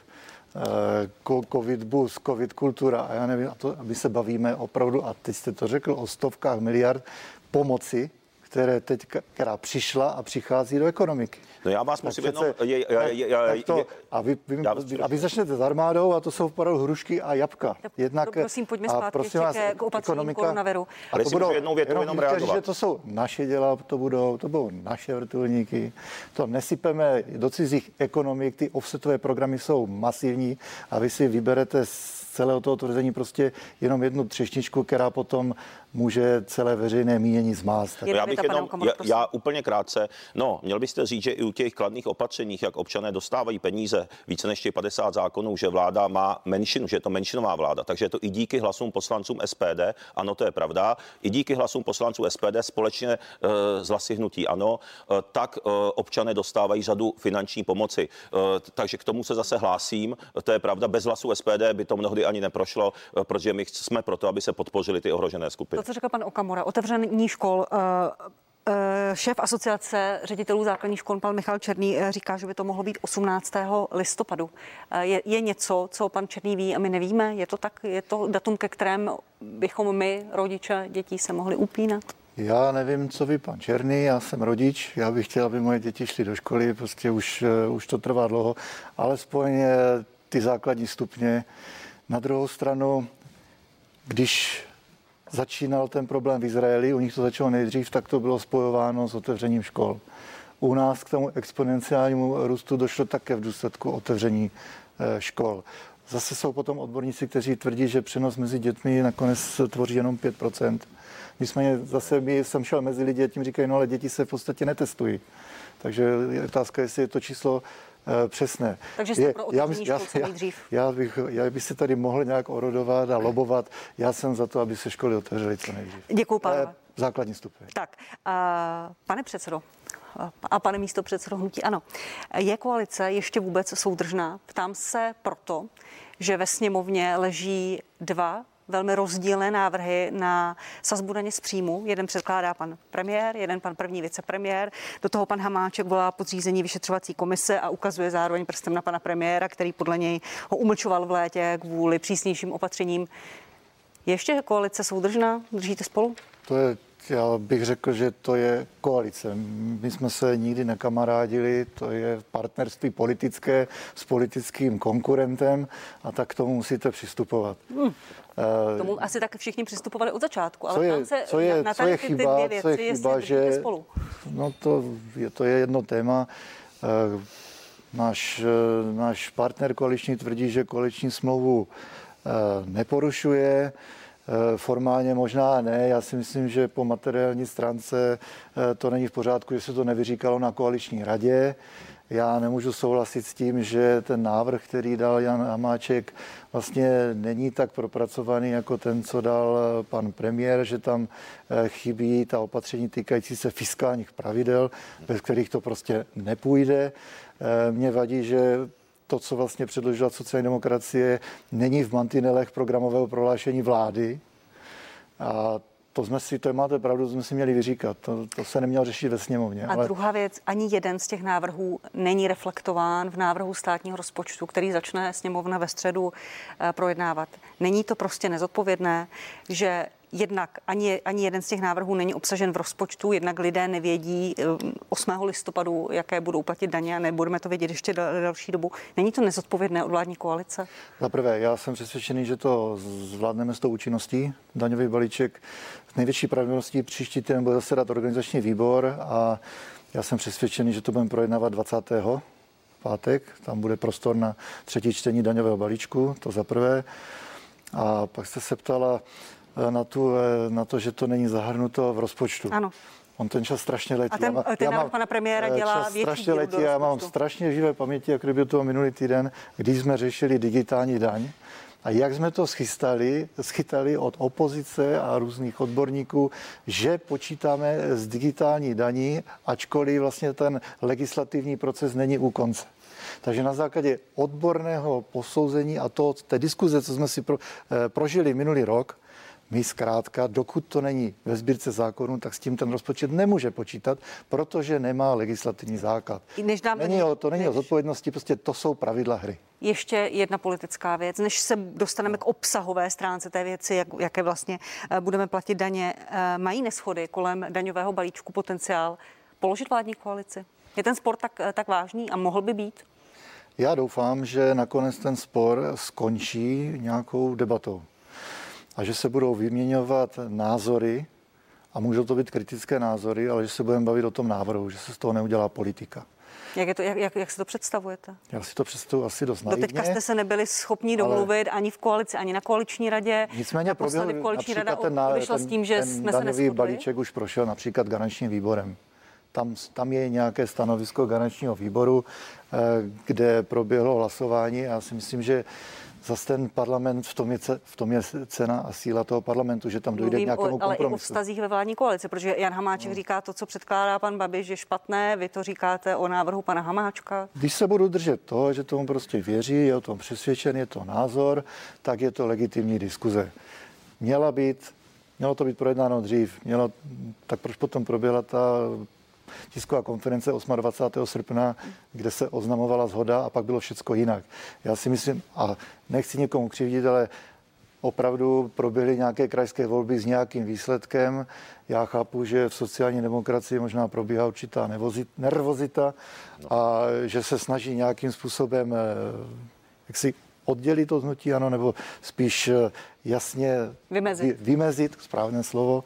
uh, covid bus, covid kultura a já nevím, a to, aby se bavíme opravdu, a teď jste to řekl, o stovkách miliard pomoci které teď, která přišla a přichází do ekonomiky. No já vás musím jenom... Je, je, je, je, to, a vy, vy, a vy začnete s armádou a to jsou opravdu hrušky a jabka. Jednak, prosím, pojďme zpátky prosím vás, k opatřením koronaviru. A to budou, jednou větou jenom, jenom reagovat. že to jsou naše děla, to budou, to budou naše vrtulníky. To nesypeme do cizích ekonomik, ty offsetové programy jsou masivní a vy si vyberete z celého toho tvrzení prostě jenom jednu třešničku, která potom může celé veřejné mínění zmást. Já bych jenom, já, já úplně krátce, no, měl byste říct, že i u těch kladných opatřeních, jak občané dostávají peníze, více než těch 50 zákonů, že vláda má menšinu, že je to menšinová vláda, takže je to i díky hlasům poslancům SPD, ano, to je pravda, i díky hlasům poslanců SPD společně uh, z hlasy hnutí, ano, uh, tak uh, občané dostávají řadu finanční pomoci. Uh, takže k tomu se zase hlásím, to je pravda, bez hlasu SPD by to mnohdy ani neprošlo, uh, protože my jsme proto, aby se podpořili ty ohrožené skupiny. To, co řekl pan Okamura, otevření škol, uh, Šéf asociace ředitelů základních škol, pan Michal Černý, říká, že by to mohlo být 18. listopadu. Je, je něco, co pan Černý ví a my nevíme? Je to tak? Je to datum, ke kterém bychom my, rodiče dětí, se mohli upínat? Já nevím, co ví pan Černý, já jsem rodič, já bych chtěl, aby moje děti šly do školy, prostě už, už to trvá dlouho, alespoň ty základní stupně. Na druhou stranu, když začínal ten problém v Izraeli, u nich to začalo nejdřív, tak to bylo spojováno s otevřením škol. U nás k tomu exponenciálnímu růstu došlo také v důsledku otevření eh, škol. Zase jsou potom odborníci, kteří tvrdí, že přenos mezi dětmi nakonec tvoří jenom 5%. Nicméně zase my jsem šel mezi lidi a tím říkají, no ale děti se v podstatě netestují. Takže je otázka, jestli je to číslo Eh, přesné. Takže jste je, pro já, já, já, já, bych, já bych se tady mohl nějak orodovat a lobovat. Já jsem za to, aby se školy otevřely co nejdřív. Děkuji, pane. Základní stupeň. Tak, uh, pane předsedo, a pane místo předsedo hnutí, ano. Je koalice ještě vůbec soudržná? Ptám se proto, že ve sněmovně leží dva velmi rozdílné návrhy na sazbu daně z příjmu. Jeden předkládá pan premiér, jeden pan první vicepremiér. Do toho pan Hamáček volá podřízení vyšetřovací komise a ukazuje zároveň prstem na pana premiéra, který podle něj ho umlčoval v létě kvůli přísnějším opatřením. Je ještě koalice soudržná? Držíte spolu? To je já bych řekl, že to je koalice. My jsme se nikdy nekamarádili, to je partnerství politické s politickým konkurentem a tak k tomu musíte přistupovat. Hmm. K tomu asi tak všichni přistupovali od začátku, ale co je, se co je, na, co je chyba, ty dvě věci, co je chyba, že spolu. No to je, to je jedno téma. Eh, náš, eh, náš partner koaliční tvrdí, že koaliční smlouvu eh, neporušuje. Formálně možná ne. Já si myslím, že po materiální stránce to není v pořádku, že se to nevyříkalo na koaliční radě. Já nemůžu souhlasit s tím, že ten návrh, který dal Jan Hamáček, vlastně není tak propracovaný jako ten, co dal pan premiér, že tam eh, chybí ta opatření týkající se fiskálních pravidel, bez kterých to prostě nepůjde. Eh, mně vadí, že to, co vlastně předložila sociální demokracie, není v mantinelech programového prohlášení vlády. A to jsme si, to máte pravdu, to jsme si měli vyříkat. To, to se nemělo řešit ve sněmovně. A ale... druhá věc, ani jeden z těch návrhů není reflektován v návrhu státního rozpočtu, který začne sněmovna ve středu eh, projednávat. Není to prostě nezodpovědné, že jednak ani, ani jeden z těch návrhů není obsažen v rozpočtu, jednak lidé nevědí 8. Eh, listopadu, jaké budou platit daně a nebudeme to vědět ještě další dobu. Není to nezodpovědné od vládní koalice? Za prvé, já jsem přesvědčený, že to zvládneme s tou účinností. Daňový balíček s největší pravděpodobností příští týden bude zasedat organizační výbor a já jsem přesvědčený, že to budeme projednávat 20. pátek. Tam bude prostor na třetí čtení daňového balíčku, to za prvé. A pak jste se ptala, na, tu, eh, na to, že to není zahrnuto v rozpočtu. Ano. On ten čas strašně letí. A ten, já, ten já mám, pana premiéra eh, dělá čas větší strašně letí, já mám strašně živé paměti, jak kdyby to minulý týden, když jsme řešili digitální daň. A jak jsme to schystali, schytali od opozice a různých odborníků, že počítáme s digitální daní, ačkoliv vlastně ten legislativní proces není u konce. Takže na základě odborného posouzení a to, té diskuze, co jsme si pro, eh, prožili minulý rok, my zkrátka, dokud to není ve sbírce zákonů, tak s tím ten rozpočet nemůže počítat, protože nemá legislativní základ. Než dáme, není o, to není než... o zodpovědnosti, prostě to jsou pravidla hry. Ještě jedna politická věc, než se dostaneme k obsahové stránce té věci, jak, jaké vlastně eh, budeme platit daně. Eh, mají neschody kolem daňového balíčku potenciál položit vládní koalici? Je ten spor tak, eh, tak vážný a mohl by být? Já doufám, že nakonec ten spor skončí nějakou debatou a že se budou vyměňovat názory, a můžou to být kritické názory, ale že se budeme bavit o tom návrhu, že se z toho neudělá politika. Jak, je to, jak, jak, jak si to představujete? Já si to představuji asi dost naivně. Doteďka jste se nebyli schopni domluvit ale... ani v koalici, ani na koaliční radě. Nicméně proběhl koaliční rada ten, odešla ten, s tím, že ten jsme se neschodli. balíček už prošel například garančním výborem. Tam, tam je nějaké stanovisko garančního výboru, eh, kde proběhlo hlasování a já si myslím, že zase ten parlament, v tom, je, v tom je cena a síla toho parlamentu, že tam dojde Mluvím k nějakému o, ale kompromisu. Ale i o vztazích ve vládní koalici, protože Jan Hamáček no. říká to, co předkládá pan Babiš, že špatné, vy to říkáte o návrhu pana Hamáčka. Když se budu držet toho, že tomu prostě věří, je o tom přesvědčen, je to názor, tak je to legitimní diskuze. Měla být, mělo to být projednáno dřív, mělo, tak proč potom proběhla ta tisková konference 28. srpna, kde se oznamovala zhoda a pak bylo všechno jinak. Já si myslím, a nechci někomu křivdit, ale opravdu proběhly nějaké krajské volby s nějakým výsledkem. Já chápu, že v sociální demokracii možná probíhá určitá nervozita a že se snaží nějakým způsobem eh, jak si oddělit to hnutí, ano, nebo spíš eh, jasně vymezit, vymezit správné slovo,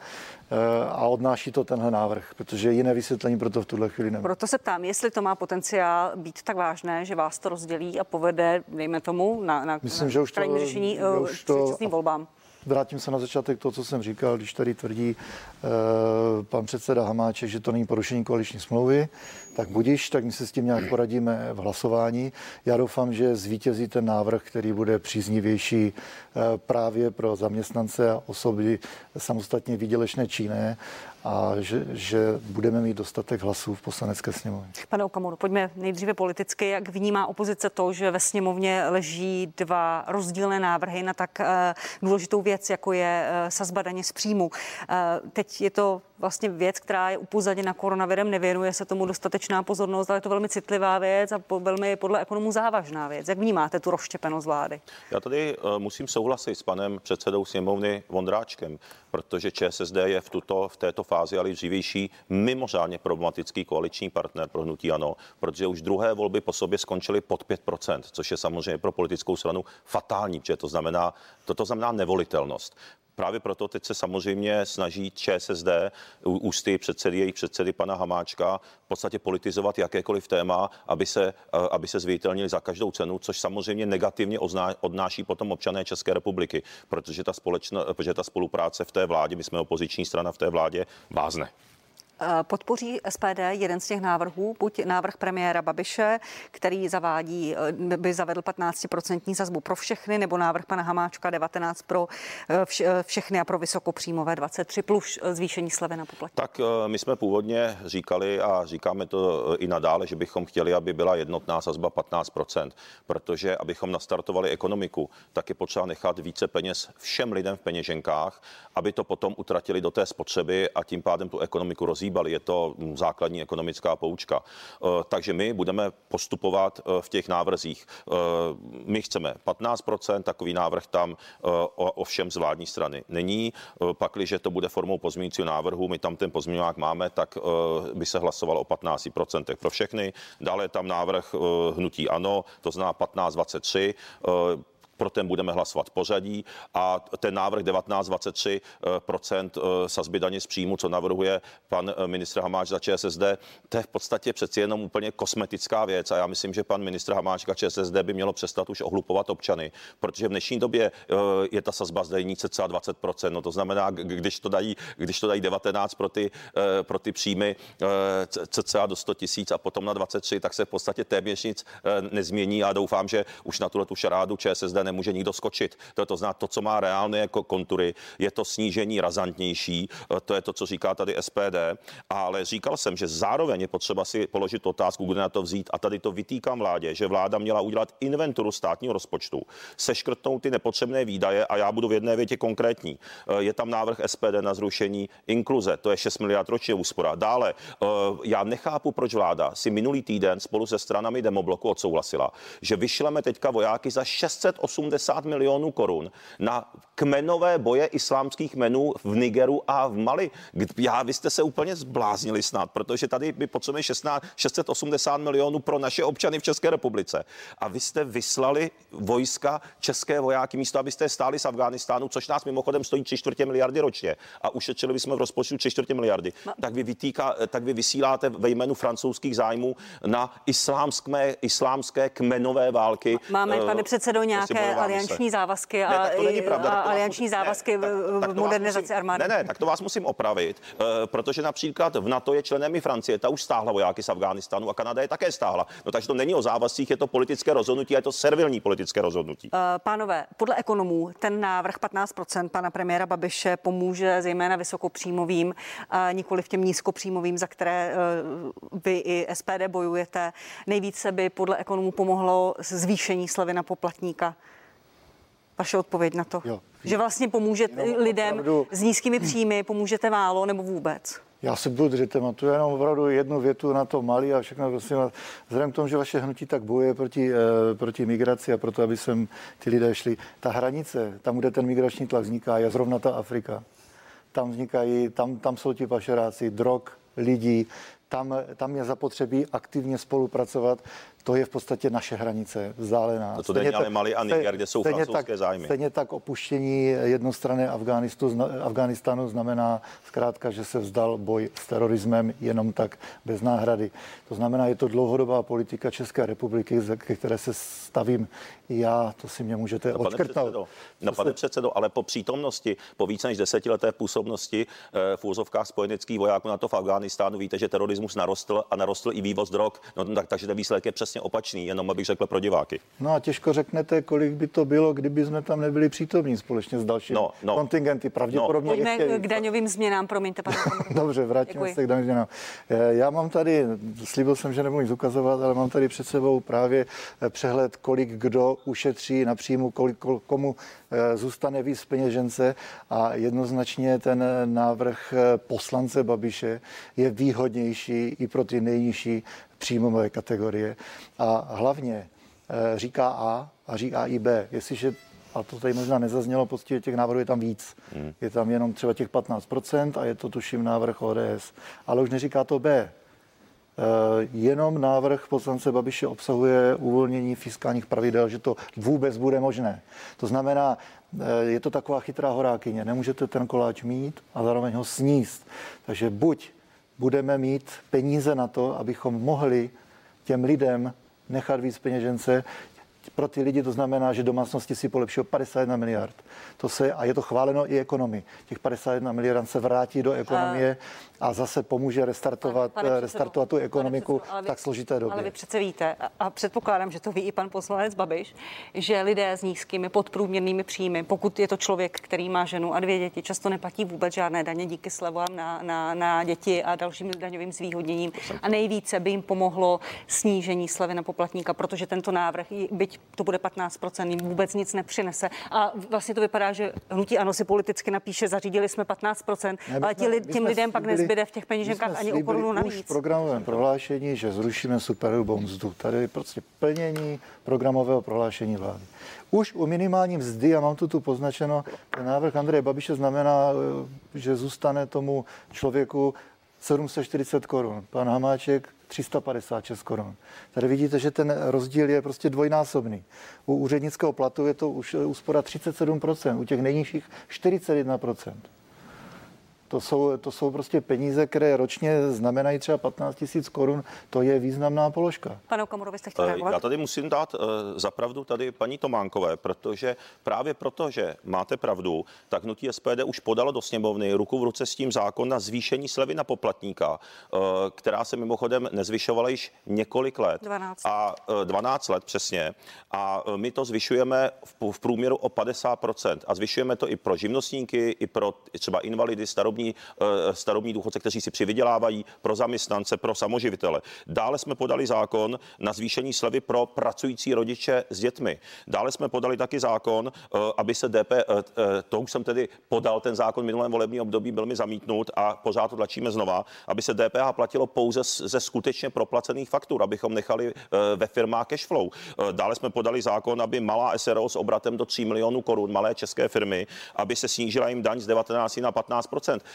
a odnáší to tenhle návrh, protože jiné vysvětlení proto v tuhle chvíli nemá. Proto se ptám, jestli to má potenciál být tak vážné, že vás to rozdělí a povede, dejme tomu, na, na, Myslím, na že už to, řešení že už to, volbám. Vrátím se na začátek to, co jsem říkal, když tady tvrdí uh, pan předseda Hamáček, že to není porušení koaliční smlouvy, tak budíš, tak my se s tím nějak poradíme v hlasování. Já doufám, že zvítězí ten návrh, který bude příznivější uh, právě pro zaměstnance a osoby samostatně výdělečné činné a že, že budeme mít dostatek hlasů v poslanecké sněmovně. Pane Okamuru, pojďme nejdříve politicky. Jak vnímá opozice to, že ve sněmovně leží dva rozdílné návrhy na tak uh, důležitou věc, jako je uh, sazba daně z příjmu? Teď je to vlastně věc, která je upozaděna koronavirem, nevěnuje se tomu dostatečná pozornost, ale je to velmi citlivá věc a po, velmi podle ekonomů závažná věc. Jak vnímáte tu rozštěpenost vlády? Já tady uh, musím souhlasit s panem předsedou sněmovny Vondráčkem, protože ČSSD je v, tuto, v této fázi, ale i dřívější, mimořádně problematický koaliční partner pro hnutí ANO, protože už druhé volby po sobě skončily pod 5%, což je samozřejmě pro politickou stranu fatální, protože to znamená, toto znamená nevolitelnost. Právě proto teď se samozřejmě snaží ČSSD ústy předsedy, jejich předsedy pana Hamáčka v podstatě politizovat jakékoliv téma, aby se, aby se zviditelnili za každou cenu, což samozřejmě negativně odnáší potom občané České republiky, protože ta, společná, protože ta spolupráce v té vládě, my jsme opoziční strana v té vládě, vázne. Eh, podpoří SPD jeden z těch návrhů, buď návrh premiéra Babiše, který zavádí, eh, by zavedl 15% sazbu pro všechny, nebo návrh pana Hamáčka 19 pro eh, všechny a pro vysokopříjmové 23 plus zvýšení slevy na poplatní. Tak my jsme původně říkali a říkáme to i nadále, že bychom chtěli, aby byla jednotná sazba 15%, protože abychom nastartovali ekonomiku, tak je potřeba nechat více peněz všem lidem v peněženkách, aby to potom utratili do té spotřeby a tím pádem tu ekonomiku rozvíjeli rozhýbali. Je to mm, základní ekonomická poučka. Eh, takže my budeme postupovat eh, v těch návrzích. Eh, my chceme 15%, takový návrh tam ovšem z vládní strany není. Pakliže to bude formou pozměňujícího návrhu, my tam ten pozměňovák máme, tak by se hlasovalo o 15% pro všechny. Dále je tam návrh hnutí ANO, to znamená 15-23 pro ten budeme hlasovat pořadí. A ten návrh 19,23% eh, sazby daně z příjmu, co navrhuje pan eh, ministr Hamáč za ČSSD, to je v podstatě přeci jenom úplně kosmetická věc. A já myslím, že pan ministr Hamáč a ČSSD by mělo přestat už ohlupovat občany, protože v dnešní době eh, je ta sazba zde cca 20%, no to znamená, když to dají, když to dají 19 pro ty, pro ty příjmy cca do 100 tisíc a potom na 23, tak se v podstatě téměř nic nezmění. A doufám, že už na tuhle tu šarádu ČSSD nemůže nikdo skočit. To, to zná to, co má reálné jako kontury, je to snížení razantnější, eh, to je to, co říká tady SPD, ale říkal jsem, že zároveň je potřeba si položit otázku, kde na to vzít a tady to vytýkám vládě, že vláda měla udělat inventuru státního rozpočtu, seškrtnout ty nepotřebné výdaje a já budu v jedné větě konkrétní. Eh, je tam návrh SPD na zrušení inkluze, to je 6 miliard ročně úspora. Dále, eh, já nechápu, proč vláda si minulý týden spolu se stranami demobloku odsouhlasila, že vyšleme teďka vojáky za 608 680 milionů korun na kmenové boje islámských menů v Nigeru a v Mali. Já, vy jste se úplně zbláznili snad, protože tady my potřebujeme 16, 680 milionů pro naše občany v České republice. A vy jste vyslali vojska, české vojáky, místo abyste stáli z Afghánistánu, což nás mimochodem stojí 3 čtvrtě miliardy ročně a ušetřili bychom v rozpočtu 3 čtvrtě miliardy, tak vy, vytýká, tak vy vysíláte ve jménu francouzských zájmů na islámské, islámské kmenové války. Máme, pane předsedo, nějaké alianční závazky a, ne, tak to není pravda, a alianční závazky ne, v modernizaci armády. Ne, ne, tak to vás musím opravit, uh, protože například v NATO je členem i Francie, ta už stáhla vojáky z Afghánistánu a Kanada je také stáhla. No takže to není o závazcích, je to politické rozhodnutí, je to servilní politické rozhodnutí. Uh, pánové, podle ekonomů ten návrh 15% pana premiéra Babiše pomůže zejména vysokopříjmovým, uh, nikoli v těm nízkopříjmovým, za které uh, vy i SPD bojujete. Nejvíce by podle ekonomů pomohlo zvýšení slevy na poplatníka. Vaše odpověď na to? Jo. Že vlastně pomůžete lidem opravdu... s nízkými příjmy, pomůžete málo nebo vůbec? Já se budu držet tématu, jenom opravdu jednu větu na to malý a všechno. Prosím, vzhledem k tomu, že vaše hnutí tak bojuje proti, eh, proti migraci a proto, aby sem ty lidé šli, ta hranice, tam, kde ten migrační tlak vzniká, je zrovna ta Afrika. Tam vznikají, tam, tam jsou ti pašeráci drog, lidí, tam, tam je zapotřebí aktivně spolupracovat to je v podstatě naše hranice vzdálená. To, to není ale Mali a Niger, kde jsou francouzské tak, zájmy. Stejně tak opuštění jednostranné Afganistánu znamená zkrátka, že se vzdal boj s terorismem jenom tak bez náhrady. To znamená, je to dlouhodobá politika České republiky, ke které se stavím já, to si mě můžete no, odškrtnout. Pane předsedo, no, pane předsedo, ale po přítomnosti, po více než desetileté působnosti eh, v úzovkách spojeneckých vojáků na to v Afghánistánu, víte, že terorismus narostl a narostl i vývoz drog, no, tak, takže ten výsledek je přesně přesně opačný, jenom abych řekl pro diváky. No a těžko řeknete, kolik by to bylo, kdyby jsme tam nebyli přítomní společně s dalšími no, no. kontingenty. Pravděpodobně. No. Pojďme ještě... k daňovým změnám, promiňte, pane. Dobře, vrátíme Děkuji. se k daňovým změnám. Eh, já mám tady, slíbil jsem, že nebudu nic ukazovat, ale mám tady před sebou právě eh, přehled, kolik kdo ušetří na příjmu, kolik, komu eh, zůstane víc peněžence a jednoznačně ten návrh poslance Babiše je výhodnější i pro ty nejnižší příjmové kategorie. A hlavně eh, říká A a říká i B. Jestliže a to tady možná nezaznělo, prostě těch návrhů je tam víc. Hmm. Je tam jenom třeba těch 15% a je to tuším návrh ODS. Ale už neříká to B. Uh, jenom návrh poslance Babiše obsahuje uvolnění fiskálních pravidel, že to vůbec bude možné. To znamená, uh, je to taková chytrá horákyně. Nemůžete ten koláč mít a zároveň ho sníst. Takže buď budeme mít peníze na to, abychom mohli těm lidem nechat víc peněžence. Pro ty lidi to znamená, že domácnosti si polepší o 51 miliard. To se, a je to chváleno i ekonomii. Těch 51 miliard se vrátí do ekonomie a zase pomůže restartovat, pane, pane restartovat tu ekonomiku předsedo, v tak složité době. Ale vy přece víte, a předpokládám, že to ví i pan poslanec Babiš, že lidé s nízkými podprůměrnými příjmy, pokud je to člověk, který má ženu a dvě děti, často neplatí vůbec žádné daně díky slevám na, na, na děti a dalším daňovým zvýhodněním. A nejvíce by jim pomohlo snížení slevy na poplatníka, protože tento návrh, byť to bude 15%, jim vůbec nic nepřinese. A vlastně to vypadá, že hnutí ano si politicky napíše, zařídili jsme 15%, ne, ale ti, těm lidem pak nezbyde nezbyde v těch peněženkách ani o korunu navíc. Už v programovém prohlášení, že zrušíme superhrubou mzdu. Tady je prostě plnění programového prohlášení vlády. Už u minimální mzdy, já mám tu tu poznačeno, ten návrh Andreje Babiše znamená, eh, že zůstane tomu člověku 740 korun. Pan Hamáček 356 korun. Tady vidíte, že ten rozdíl je prostě dvojnásobný. U úřednického platu je to už úspora 37%, u těch nejnižších 41% to jsou, to jsou prostě peníze, které ročně znamenají třeba 15 tisíc korun. To je významná položka. Pane Okamuro, jste chtěl Já tady musím dát uh, zapravdu tady paní Tománkové, protože právě proto, že máte pravdu, tak hnutí SPD už podalo do sněmovny ruku v ruce s tím zákon na zvýšení slevy na poplatníka, uh, která se mimochodem nezvyšovala již několik let. 12. A uh, 12 let přesně. A uh, my to zvyšujeme v, v průměru o 50%. A zvyšujeme to i pro živnostníky, i pro třeba invalidy, starobní starobní, eh, starobní důchodce, kteří si přivydělávají, pro zaměstnance, pro samoživitele. Dále jsme podali zákon na zvýšení slevy pro pracující rodiče s dětmi. Dále jsme podali taky zákon, eh, aby se DP, to už jsem tedy podal ten zákon minulém volebním období, byl mi zamítnut a pořád to tlačíme znova, aby se DPH platilo pouze ze skutečně proplacených faktur, abychom nechali ve firmách cash flow. Dále jsme podali zákon, aby malá SRO s obratem do 3 milionů korun, malé české firmy, aby se snížila jim daň z 19 na 15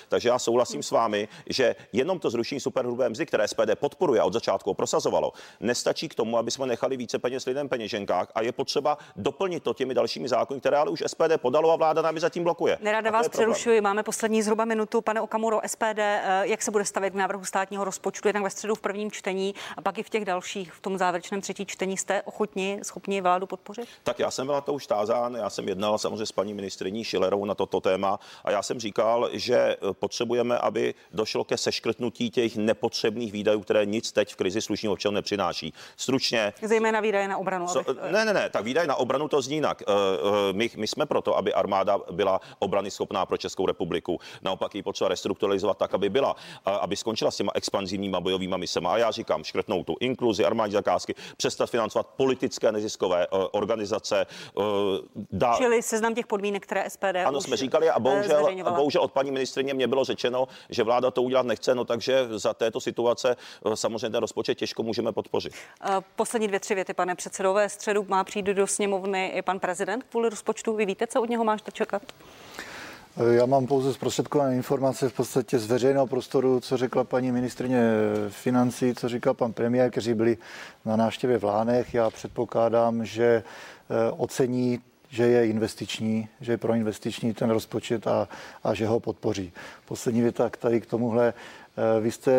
Takže já souhlasím s vámi, že jenom to zrušení superhrubé mzdy, které SPD podporuje a od začátku prosazovalo, nestačí k tomu, aby jsme nechali více peněz lidem peněženkách a je potřeba doplnit to těmi dalšími zákony, které ale už SPD podalo a vláda nám zatím blokuje. Nerada vás přerušuji, máme poslední zhruba minutu. Pane Okamuro, SPD, eh, jak se bude stavět k návrhu státního rozpočtu, jednak ve středu v prvním čtení a pak i v těch dalších, v tom závěrečném třetí čtení, jste ochotni, schopni vládu podpořit? Tak já jsem byla to už tázán, já jsem jednal samozřejmě s paní ministriní Šilerou na toto téma a já jsem říkal, že potřebujeme, aby došlo ke seškrtnutí těch nepotřebných výdajů, které nic teď v krizi slušního občanů nepřináší. Stručně. Zejména výdaje na obranu. Co, abych... Ne, ne, ne, tak výdaje na obranu to zní jinak. Eh, eh, my, my jsme proto, aby armáda byla obrany schopná pro Českou republiku. Naopak ji potřeba restrukturalizovat tak, aby byla, aby skončila s těma expanzivníma bojovými misemi. A já říkám, škrtnout tu inkluzi, armádní zakázky, přestat financovat politické neziskové organizace. Dá... Čili seznam těch podmínek, které SPD Ano, jsme říkali a bohužel, bohužel od paní ministrině mě bylo řečeno, že vláda to udělat nechce, no takže za této situace eh, samozřejmě ten rozpočet těžko můžeme podpořit. Eh, poslední dvě, tři věty, pane předsedové. Středu má přijít do sněmovny i pan prezident kvůli rozpočtu. Vy víte, co od něho máte čekat? Eh, já mám pouze zprostředkované informace v podstatě z veřejného prostoru, co řekla paní ministrině financí, co říkal pan premiér, kteří byli na návštěvě v Lánech. Já předpokládám, že ocení že je investiční, že je pro investiční ten rozpočet a, a že ho podpoří. Poslední věta tady k tomuhle. Eh, vy jste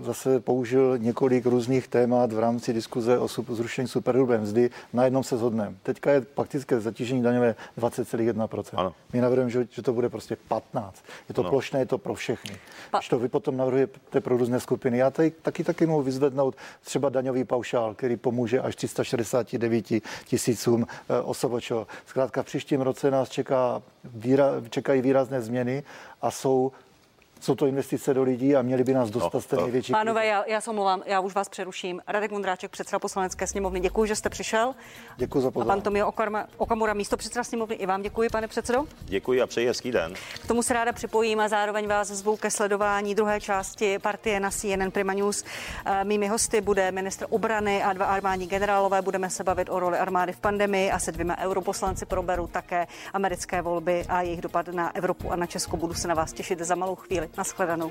zase použil několik různých témat v rámci diskuze o zrušení superhrubé mzdy. Na jednom se zhodneme. Teďka je faktické zatížení daňové 20,1%. My navrhujeme, že, že to bude prostě 15. Je to ano. plošné, je to pro všechny. Pa... Když to vy potom navrhujete pro různé skupiny. Já tady taky taky mohu vyzvednout třeba daňový paušál, který pomůže až 369 tisícům eh, osobočo. Zkrátka v příštím roce nás čeká, výra, čekají výrazné změny a jsou jsou to investice do lidí a měli by nás dostat no, z té největší. Pánové, já, já se omlouvám, já už vás přeruším. Radek Mundráček, předseda poslanecké sněmovny, děkuji, že jste přišel. Děkuji za pozornost. A pan Tomio Okamura, místo předseda sněmovny, i vám děkuji, pane předsedo. Děkuji a přeji hezký den. K tomu se ráda připojím a zároveň vás zvu ke sledování druhé části partie na CNN Prima News. Eh, mými hosty bude ministr obrany a dva armádní generálové. Budeme se bavit o roli armády v pandemii a se dvěma europoslanci proberu také americké volby a jejich dopad na Evropu a na Česko. Budu se na vás těšit za malou chvíli. na Składaną.